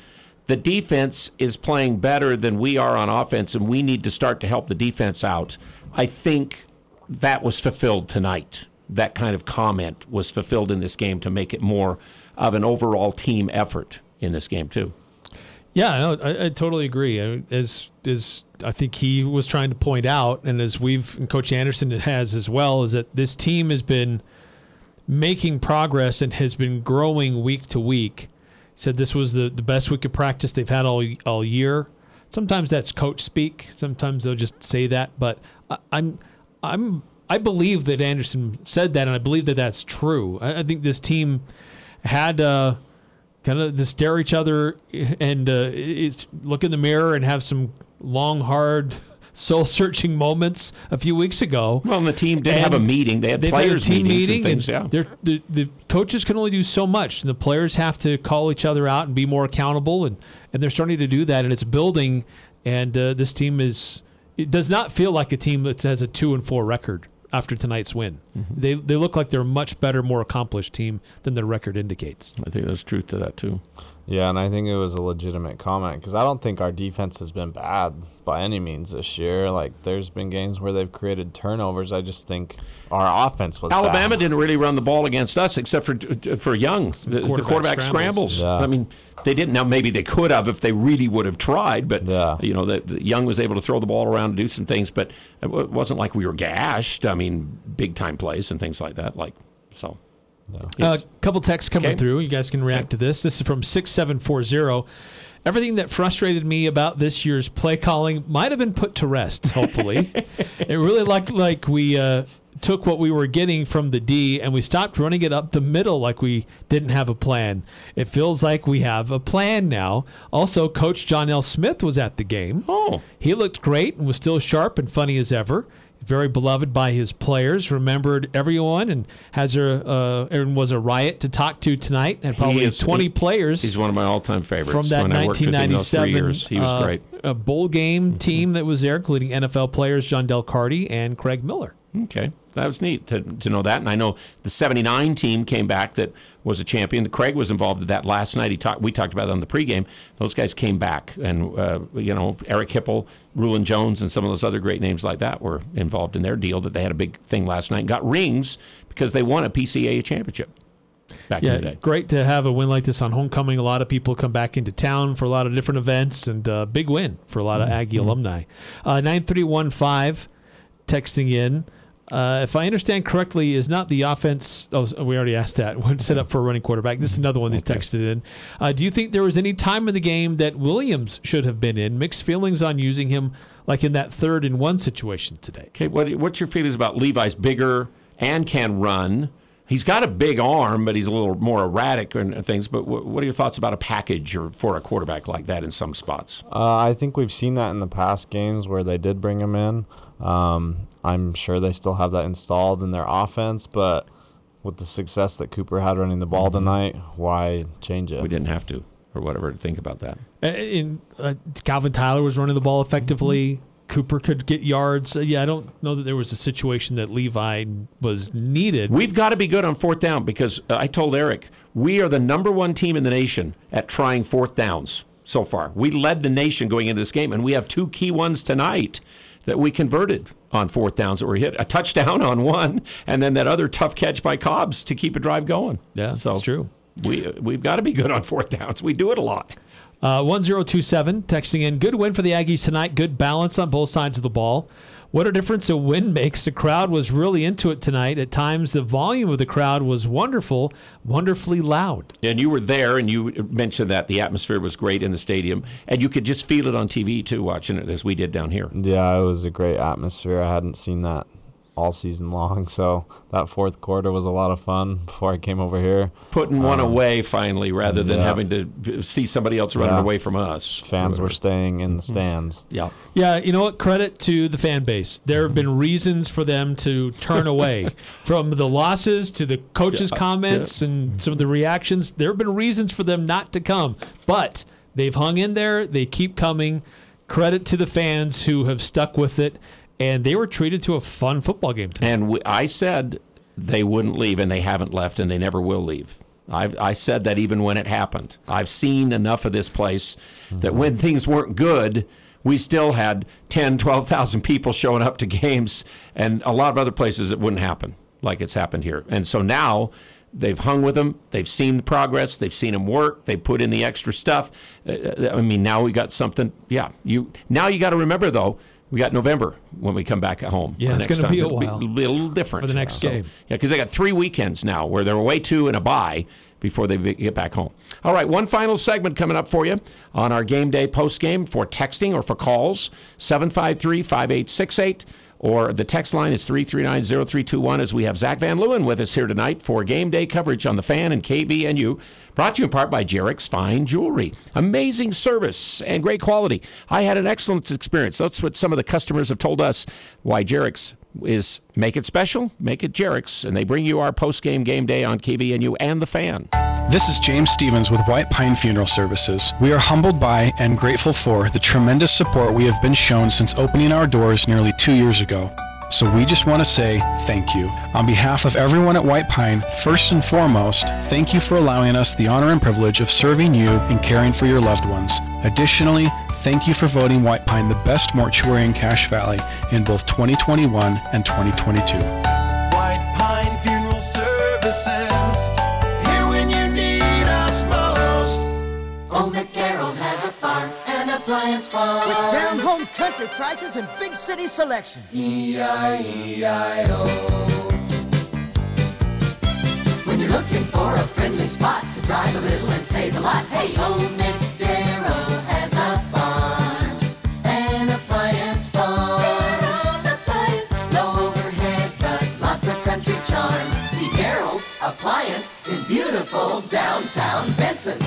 the defense is playing better than we are on offense, and we need to start to help the defense out. I think that was fulfilled tonight. That kind of comment was fulfilled in this game to make it more of an overall team effort in this game, too. Yeah, no, I, I totally agree. As as I think he was trying to point out, and as we've and Coach Anderson has as well, is that this team has been making progress and has been growing week to week. He said this was the, the best week of practice they've had all all year. Sometimes that's coach speak. Sometimes they'll just say that, but I, I'm I'm I believe that Anderson said that, and I believe that that's true. I, I think this team had. Uh, kind of to stare each other and uh, it's look in the mirror and have some long, hard, <laughs> soul searching moments a few weeks ago. Well, and the team did have a meeting. They had players' a team meetings and meeting things, yeah. The, the coaches can only do so much, and the players have to call each other out and be more accountable, and, and they're starting to do that, and it's building. And uh, this team is it does not feel like a team that has a two and four record after tonight's win. Mm-hmm. They they look like they're a much better, more accomplished team than their record indicates. I think there's truth to that too. Yeah, and I think it was a legitimate comment because I don't think our defense has been bad by any means this year. Like, there's been games where they've created turnovers. I just think our offense was Alabama bad. didn't really run the ball against us except for for Young, the, the quarterback quarterback scrambles. scrambles. Yeah. I mean, they didn't. Now maybe they could have if they really would have tried, but you know, that that Young was able to throw the ball around and do some things, but it wa- wasn't like we were gashed. I mean, big time plays and things like that. Like so. A Yes. couple texts coming Okay. through. You guys can react to this. This is from 6740. Everything that frustrated me about this year's play calling might have been put to rest, hopefully. <laughs> it really looked like we uh, took what we were getting from the D and we stopped running it up the middle like we didn't have a plan. It feels like we have a plan now. Also, Coach John L. Smith was at the game. Oh. He looked great and was still sharp and funny as ever very beloved by his players, remembered everyone, and has a uh, and was a riot to talk to tonight. Had probably is- 20 he- players. He's one of my all-time favorites. from that when I worked with him those three 1997 years. He was uh, great. A bowl game team that was there, including NFL players John Del Cardi and Craig Miller. Okay. That was neat to, to know that. And I know the 79 team came back that was a champion. The Craig was involved in that last night. He talked, we talked about it on the pregame. Those guys came back. And, uh, you know, Eric Hipple, Rulon Jones, and some of those other great names like that were involved in their deal that they had a big thing last night and got rings because they won a PCAA championship back yeah, in the day. great to have a win like this on homecoming. A lot of people come back into town for a lot of different events, and uh, big win for a lot of Aggie alumni. Uh, Nine three one five, texting in. Uh, if I understand correctly, is not the offense. Oh, we already asked that. <laughs> One set up for a running quarterback. This is another one that's texted in. Uh, do you think there was any time in the game that Williams should have been in? Mixed feelings on using him, like in that third and one situation today. Okay, what, what's your feelings about Levi's bigger and can run? He's got a big arm, but he's a little more erratic and things. But what, what are your thoughts about a package or for a quarterback like that in some spots? Uh, I think we've seen that in the past games where they did bring him in. Um, I'm sure they still have that installed in their offense, but with the success that Cooper had running the ball tonight, why change it? We didn't have to, or whatever, to think about that. Uh, In, uh, Calvin Tyler was running the ball effectively. Cooper could get yards. Uh, yeah, I don't know that there was a situation that Levi was needed. We've got to be good on fourth down because uh, I told Eric we are the number one team in the nation at trying fourth downs so far. We led the nation going into this game, and we have two key ones tonight that we converted on fourth downs that were hit a touchdown on one, and then that other tough catch by Cobbs to keep a drive going. Yeah, so that's true. We we've got to be good on fourth downs. We do it a lot. Uh, 1027 texting in. Good win for the Aggies tonight. Good balance on both sides of the ball. What a difference a win makes. The crowd was really into it tonight. At times, the volume of the crowd was wonderful, wonderfully loud. And you were there, and you mentioned that the atmosphere was great in the stadium, and you could just feel it on TV too, watching it as we did down here. Yeah, it was a great atmosphere. I hadn't seen that all season long, <laughs> so that fourth quarter was a lot of fun before I came over here. Putting one Um, away finally, rather than yeah. having to see somebody else running Yeah. away from us. Fans were staying in the stands. Yeah. Yeah, you know what? Credit to the fan base. There have been reasons for them to turn away <laughs> from the losses to the coaches' Yeah, comments and some of the reactions. There have been reasons for them not to come, but they've hung in there. They keep coming. Credit to the fans who have stuck with it, and they were treated to a fun football game. Tonight. And we, I said they wouldn't leave, and they haven't left, and they never will leave. I've, I said that even when it happened. I've seen enough of this place that when things weren't good, we still had 10, 12,000 people showing up to games, and a lot of other places it wouldn't happen like it's happened here. And so now They've hung with them. They've seen the progress. They've seen him work. They put in the extra stuff. Uh, I mean, now we got something. Yeah, you now you got to remember though. We got November when we come back at home. Yeah, it's next gonna be a while. It'll be a little different For the next So, game. Yeah, because they got three weekends now where they're away two and a bye before they get back home. All right, one final segment coming up for you on our game day post game for texting or for calls 753 5868 or the text line is 3390321 as we have Zach Van Leeuwen with us here tonight for game day coverage on the fan and KVNU. Brought to you in part by Jarek's Fine Jewelry. Amazing service and great quality. I had an excellent experience. That's what some of the customers have told us why Jarek's is make it special, make it Jarek's, and they bring you our post game game day on KVNU and the fan. This is James Stevens with White Pine Funeral Services. We are humbled by and grateful for the tremendous support we have been shown since opening our doors nearly two years ago. So we just want to say thank you. On behalf of everyone at White Pine, first and foremost, thank you for allowing us the honor and privilege of serving you and caring for your loved ones. Additionally, thank you for voting White Pine the best mortuary in Cache Valley in both 2021 and 2022. White Pine Funeral Services. Down country prices and big city selection. E E-I-E-I-O. When you're looking for a friendly spot to drive a little and save a lot, hey, Old McDarrell has a farm. An appliance farm. Low overhead, but lots of country charm. See Darrell's Appliance in beautiful downtown Benson.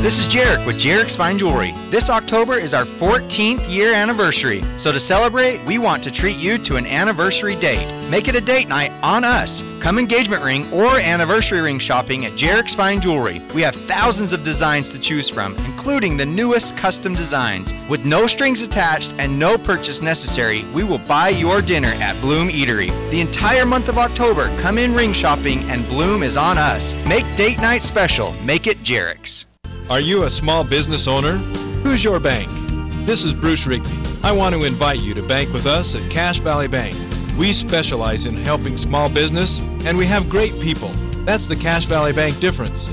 This is Jarek with Jarek's Fine Jewelry. This October is our 14th year anniversary. So to celebrate, we want to treat you to an anniversary date. Make it a date night on us. Come engagement ring or anniversary ring shopping at Jarek's Fine Jewelry. We have thousands of designs to choose from, including the newest custom designs. With no strings attached and no purchase necessary, we will buy your dinner at Bloom Eatery. The entire month of October, come in ring shopping and Bloom is on us. Make date night special. Make it Jarek's. Are you a small business owner? Who's your bank? This is Bruce Rigby. I want to invite you to bank with us at Cache Valley Bank. We specialize in helping small business and we have great people. That's the Cache Valley Bank difference.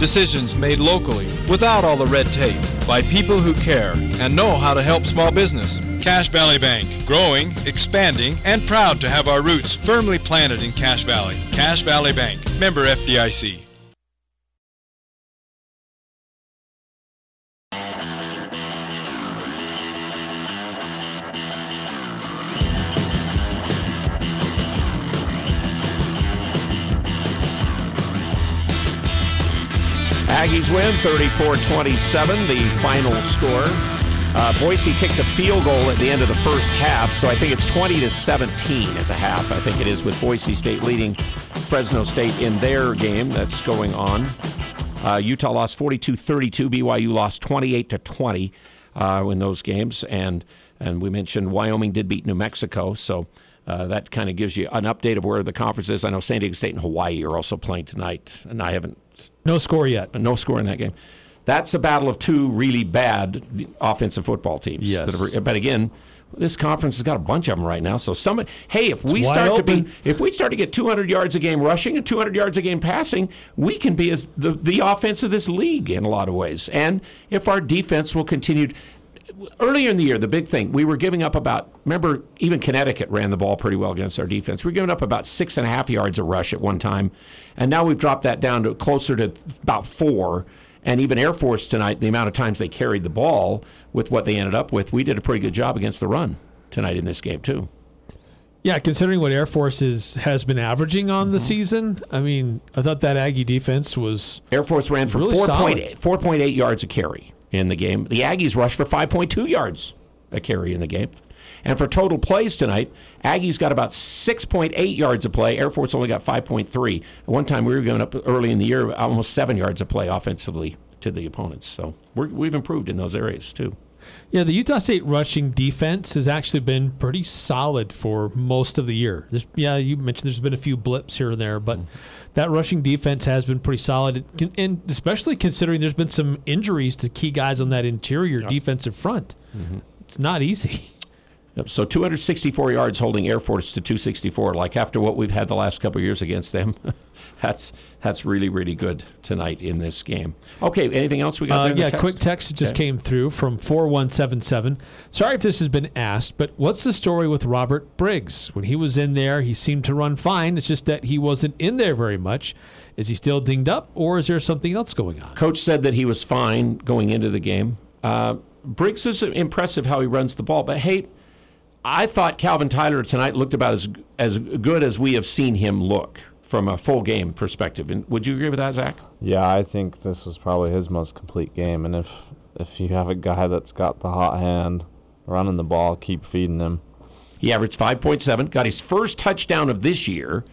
Decisions made locally without all the red tape by people who care and know how to help small business. Cache Valley Bank, growing, expanding, and proud to have our roots firmly planted in Cache Valley. Cache Valley Bank, member FDIC. Aggies win 34 27, the final score. Uh, Boise kicked a field goal at the end of the first half, so I think it's 20 to 17 at the half. I think it is with Boise State leading Fresno State in their game that's going on. Uh, Utah lost 42 32. BYU lost 28 to 20 uh, in those games. And, and we mentioned Wyoming did beat New Mexico, so uh, that kind of gives you an update of where the conference is. I know San Diego State and Hawaii are also playing tonight, and I haven't. No score yet. No score in that game. That's a battle of two really bad offensive football teams. Yes. are- but again, this conference has got a bunch of them right now. So somebody, hey, if we It's wide start to be, if we start to get 200 yards a game rushing and 200 yards a game passing, we can be as the the offense of this league in a lot of ways. And if our defense will continue. Earlier in the year, the big thing we were giving up about. Remember, even Connecticut ran the ball pretty well against our defense. We were giving up about six and a half yards a rush at one time, and now we've dropped that down to closer to about four. And even Air Force tonight, the amount of times they carried the ball with what they ended up with, we did a pretty good job against the run tonight in this game too. Yeah, considering what Air Force is, has been averaging on Mm-hmm. the season, I mean, I thought that Aggie defense was Air Force ran for really 4.8 solid. 4.8 yards a carry in the game. The Aggies rushed for 5.2 yards a carry in the game. And for total plays tonight, Aggies got about 6.8 yards a play. Air Force only got 5.3. At one time, we were going up early in the year, almost seven yards a play offensively to the opponents. So we're, we've improved in those areas too. Yeah, the Utah State rushing defense has actually been pretty solid for most of the year. There's, yeah, you mentioned there's been a few blips here and there, but mm-hmm. That rushing defense has been pretty solid, can- and especially considering there's been some injuries to key guys on that interior defensive front. Mm-hmm. It's not easy. <laughs> Yep, so 264 yards holding Air Force to 264. Like after what we've had the last couple of years against them, <laughs> that's that's really really good tonight in this game. Okay, anything else we got? Uh, yeah, text? quick text just Okay. came through from 4177. Sorry if this has been asked, but what's the story with Robert Briggs? When he was in there, he seemed to run fine. It's just that he wasn't in there very much. Is he still dinged up, or is there something else going on? Coach said that he was fine going into the game. Uh, Briggs is impressive how he runs the ball, but hey, I thought Calvin Tyler tonight looked about as as good as we have seen him look from a full game perspective. And would you agree with that, Zach? Yeah, I think this was probably his most complete game. And if if you have a guy that's got the hot hand running the ball, keep feeding him. He averaged 5.7, got his first touchdown of this year.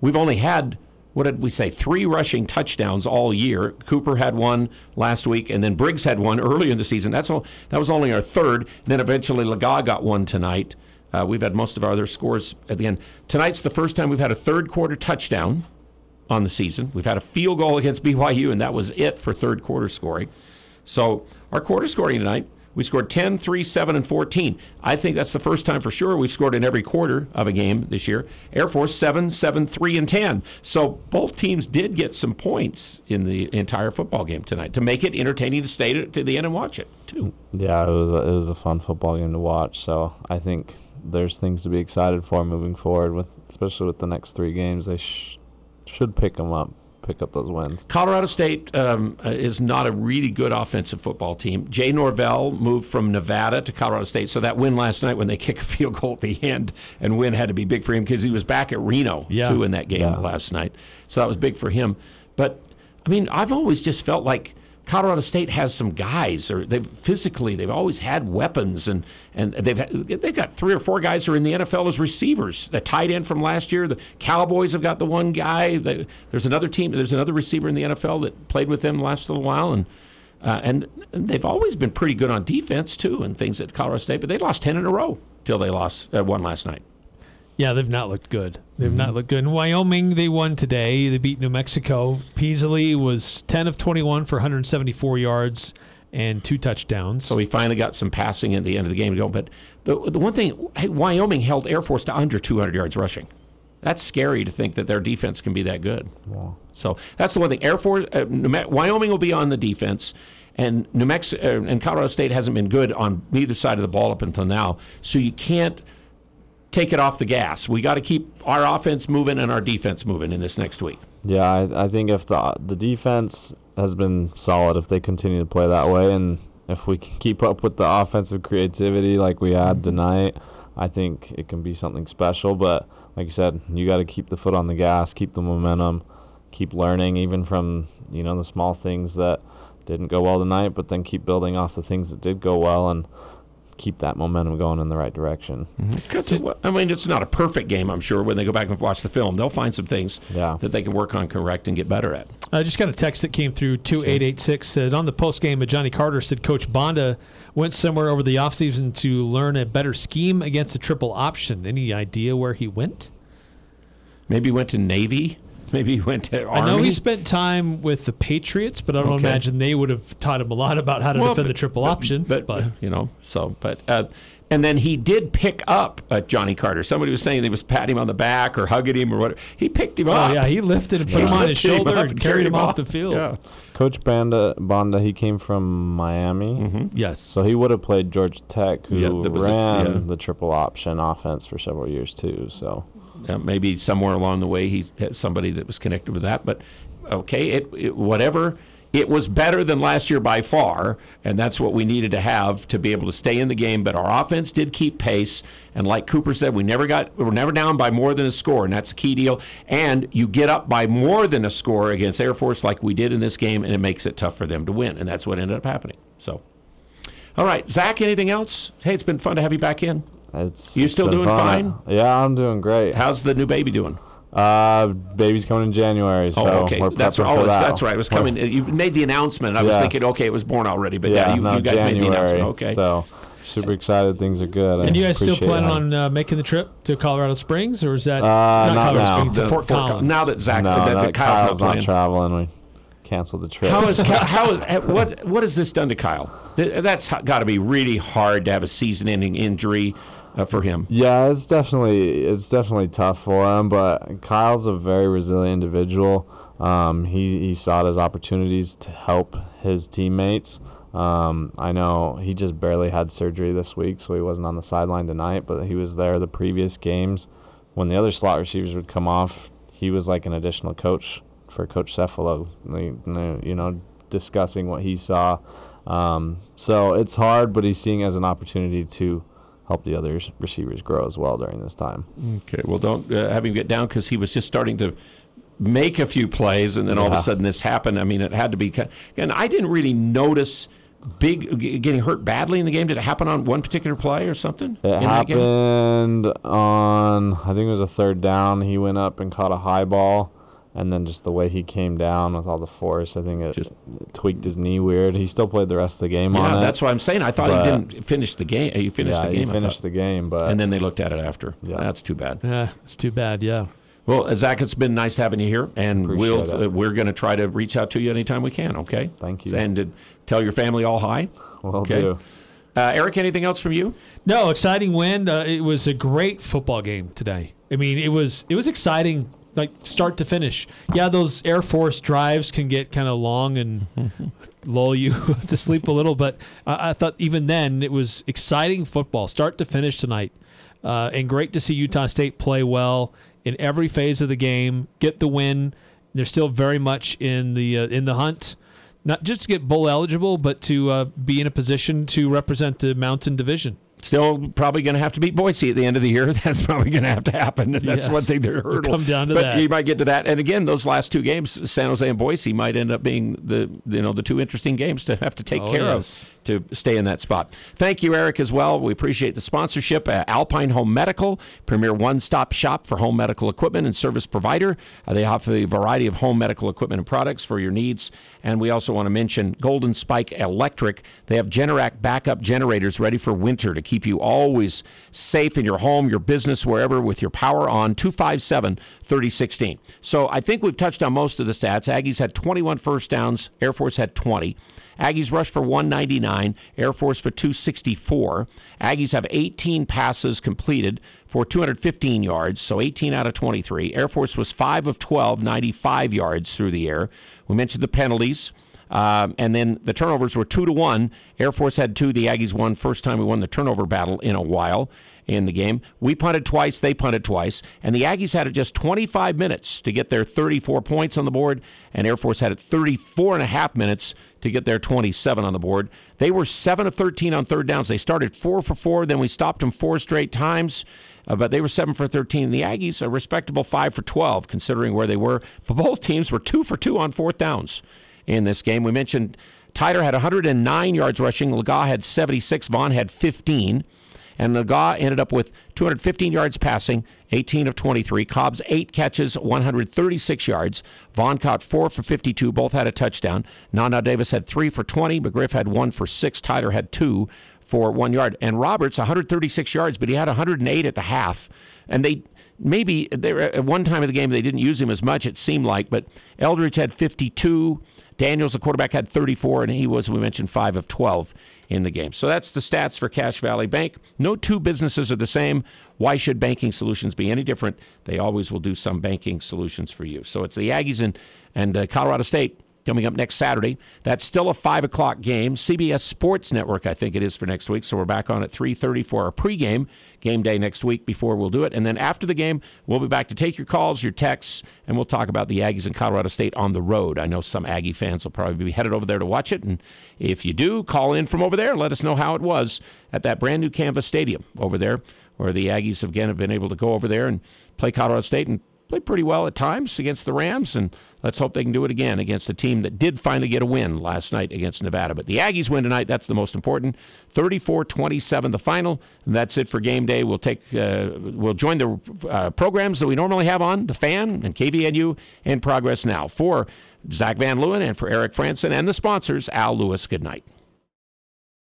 We've only had, what did we say, three rushing touchdowns all year. Cooper had one last week, and then Briggs had one earlier in the season. That's all, that was only our third. And then eventually Legas got one tonight. Uh, we've had most of our other scores at the end. Tonight's the first time we've had a third quarter touchdown on the season. We've had a field goal against BYU, and that was it for third quarter scoring. So our quarter scoring tonight, we scored 10, 3, 7, and 14. I think that's the first time for sure we've scored in every quarter of a game this year. Air Force 7, 7, 3, and 10. So both teams did get some points in the entire football game tonight to make it entertaining to stay to, the end and watch it, too. Yeah, it was a, it was a fun football game to watch. So I think there's things to be excited for moving forward, with especially with the next three games. They sh- should pick them up, pick up those wins. Colorado State um, uh, is not a really good offensive football team. Jay Norvell moved from Nevada to Colorado State, so that win last night when they <laughs> kick a field goal at the end and win had to be big for him because he was back at Reno Yeah. too in that game Yeah. last night. So that was big for him. But I mean, I've always just felt like Colorado State has some guys, or they've physically they've always had weapons, and and they've they've got three or four guys who are in the NFL as receivers. The tight end from last year, the Cowboys have got the one guy. They, there's another team, there's another receiver in the NFL that played with them last little while, and. Uh, and they've always been pretty good on defense too, and things at Colorado State. But they lost ten in a row till they lost uh, one last night. Yeah, they've not looked good. They've Mm-hmm. not looked good. In Wyoming, they won today. They beat New Mexico. Peasley was 10 of 21 for 174 yards and two touchdowns. So we finally got some passing at the end of the game to go. But the the one thing, hey, Wyoming held Air Force to under 200 yards rushing. That's scary to think that their defense can be that good. Wow. So that's the one thing. Air Force, uh, New Me- Wyoming will be on the defense, and New Mexico uh, and Colorado State hasn't been good on either side of the ball up until now. So you can't take it off the gas. We got to keep our offense moving and our defense moving in this next week. Yeah, I, I think if the the defense has been solid, if they continue to play that way, and if we can keep up with the offensive creativity like we had tonight, I think it can be something special. But like you said, you got to keep the foot on the gas, keep the momentum, keep learning, even from you know the small things that didn't go well tonight, but then keep building off the things that did go well and keep that momentum going in the right direction. Mm-hmm. Because I mean, it's not a perfect game. I'm sure when they go back and watch the film, they'll find some things that they can work on, correct, and get better at. I just got a text that came through 2886 said on the post game of Ajani Carter said Coach Banda went somewhere over the offseason to learn a better scheme against a triple option. Any idea where he went? Maybe went to Navy. Maybe he went to Army. I know he spent time with the Patriots, but I don't Okay. imagine they would have taught him a lot about how to Well, defend but- the triple but- option. But, you know, so but uh, and then he did pick up uh, Ajani Carter. Somebody was saying he was patting him on the back or hugging him or whatever. He picked him Oh, up. yeah, he lifted and put him on his lifted shoulder up and carried him off the field. Yeah. Coach Banda Banda, he came from Miami. Yes. So he would have played Georgia Tech, who Yeah, that was a- ran yeah. the triple option offense for several years too. So Maybe somewhere along the way he had somebody that was connected with that. But okay, it, it whatever. It was better than last year by far, and that's what we needed to have to be able to stay in the game. But our offense did keep pace, and like Cooper said, we never got we were never down by more than a score, and that's a key deal. And you get up by more than a score against Air Force, like we did in this game, and it makes it tough for them to win, and that's what ended up happening. So, all right, Zach, anything else? Hey, it's been fun to have you back in. It's You it's still doing fun. fine? Yeah, I'm doing great. How's the new baby doing? Uh, baby's coming in January, so Oh, okay. we're That's right. for Oh, that. that's right. It was We're- coming. You made the announcement. I was Yes. thinking, okay, it was born already, but yeah, yeah, you, no, you guys January, made the announcement. Okay. So super excited. Things are good. And I you guys still appreciate planning on uh, making the trip to Colorado Springs, or is that Uh, not not Colorado now. Springs, to The Fort Fort Col- Collins? now that Zach, no, that, that Kyle's, Kyle's not not traveling. We canceled the trip. How is So- <laughs> how is what what has this done to Kyle? That's got to be really hard to have a season-ending injury uh, for him. Yeah, it's definitely it's definitely tough for him, but Kyle's a very resilient individual. Um, he he sought his opportunities to help his teammates. Um, I know he just barely had surgery this week, so he wasn't on the sideline tonight, but he was there the previous games when the other slot receivers would come off. He was like an additional coach for Coach Cephalo, you know, discussing what he saw. Um, so it's hard, but he's seeing as an opportunity to help the other receivers grow as well during this time. Okay, well, don't uh, have him get down because he was just starting to make a few plays, and then all of a sudden this happened. I mean, it had to be. And I didn't really notice big getting hurt badly in the game. Did it happen on one particular play or something? It in that game? happened on, I think it was a third down. He went up and caught a high ball, and then just the way he came down with all the force, I think it, it tweaked his knee weird. He still played the rest of the game on Yeah, it. that's what I'm saying. I thought but- he didn't finish the game. He finished Yeah, the he game. I finished the game, but and then they looked at it after. Yeah, That's too bad. Yeah, it's too bad. Yeah. Well, Zach, it's been nice having you here, and Appreciate we'll it. uh, we're going to try to reach out to you anytime we can. Okay. Thank you. And uh, tell your family all hi. Will okay. do. Uh, Eric, anything else from you? No, exciting win. Uh, it was a great football game today. I mean, it was it was exciting, like start to finish. Yeah, those Air Force drives can get kind of long and <laughs> lull you <laughs> to sleep a little, but I, I thought even then it was exciting football, start to finish tonight, uh, and great to see Utah State play well in every phase of the game, get the win. They're still very much in the uh, in the hunt not just to get bowl eligible, but to uh, be in a position to represent the Mountain Division. Still probably going to have to beat Boise at the end of the year. <laughs> That's probably going to have to happen. And <laughs> That's Yes. one thing they're hurdle. come down to but that. you might get to that. And again, those last two games, San Jose and Boise, might end up being the you know the two interesting games to have to take Oh, care yes. of to stay in that spot. Thank you, Eric, as well. We appreciate the sponsorship. Uh, Alpine Home Medical, premier one-stop shop for home medical equipment and service provider. Uh, they offer a variety of home medical equipment and products for your needs. And we also want to mention Golden Spike Electric. They have Generac backup generators ready for winter to keep you always safe in your home, your business, wherever with your power on 257 3016. So I think we've touched on most of the stats. Aggies had 21 first downs, Air Force had 20. Aggies rushed for 199, Air Force for 264. Aggies have 18 passes completed for 215 yards, so 18 out of 23. Air Force was 5 of 12, 95 yards through the air. We mentioned the penalties. Um, and then the turnovers were two to one. Air Force had two. The Aggies won. First time we won the turnover battle in a while in the game. We punted twice. They punted twice. And the Aggies had it just 25 minutes to get their 34 points on the board. And Air Force had it 34 and a half minutes to get their 27 on the board. They were 7 of 13 on third downs. They started 4 for 4. Then we stopped them four straight times. Uh, but they were 7 for 13. And the Aggies, a respectable 5 for 12, considering where they were. But both teams were 2 for 2 on fourth downs in this game. We mentioned Tyler had 109 yards rushing. Legas had 76. Vaughn had 15. And Legas ended up with 215 yards passing, 18 of 23. Cobbs eight catches, 136 yards. Vaughn caught four for 52. Both had a touchdown. Nana Davis had three for 20. McGriff had one for six. Tyler had two for one yard. And Roberts, 136 yards, but he had 108 at the half. And they maybe they were, at one time of the game they didn't use him as much, it seemed like, but Eldridge had 52. Daniels, the quarterback, had 34, and he was, we mentioned, 5 of 12 in the game. So that's the stats for Cache Valley Bank. No two businesses are the same. Why should banking solutions be any different? They always will do some banking solutions for you. So it's the Aggies and, and uh, Colorado State coming up next Saturday. That's still a five o'clock game. CBS Sports Network, I think it is for next week. So we're back on at three thirty for our pregame game day next week. Before we'll do it, and then after the game, we'll be back to take your calls, your texts, and we'll talk about the Aggies and Colorado State on the road. I know some Aggie fans will probably be headed over there to watch it, and if you do, call in from over there let us know how it was at that brand new Canvas Stadium over there, where the Aggies again have been able to go over there and play Colorado State and played pretty well at times against the Rams, and let's hope they can do it again against a team that did finally get a win last night against Nevada. But the Aggies win tonight. That's the most important. 34-27 the final. And that's it for game day. We'll take uh, we'll join the uh, programs that we normally have on the Fan and KVNU in progress now for Zach Van Leeuwen and for Eric Frandsen and the sponsors. Al Lewis. Good night.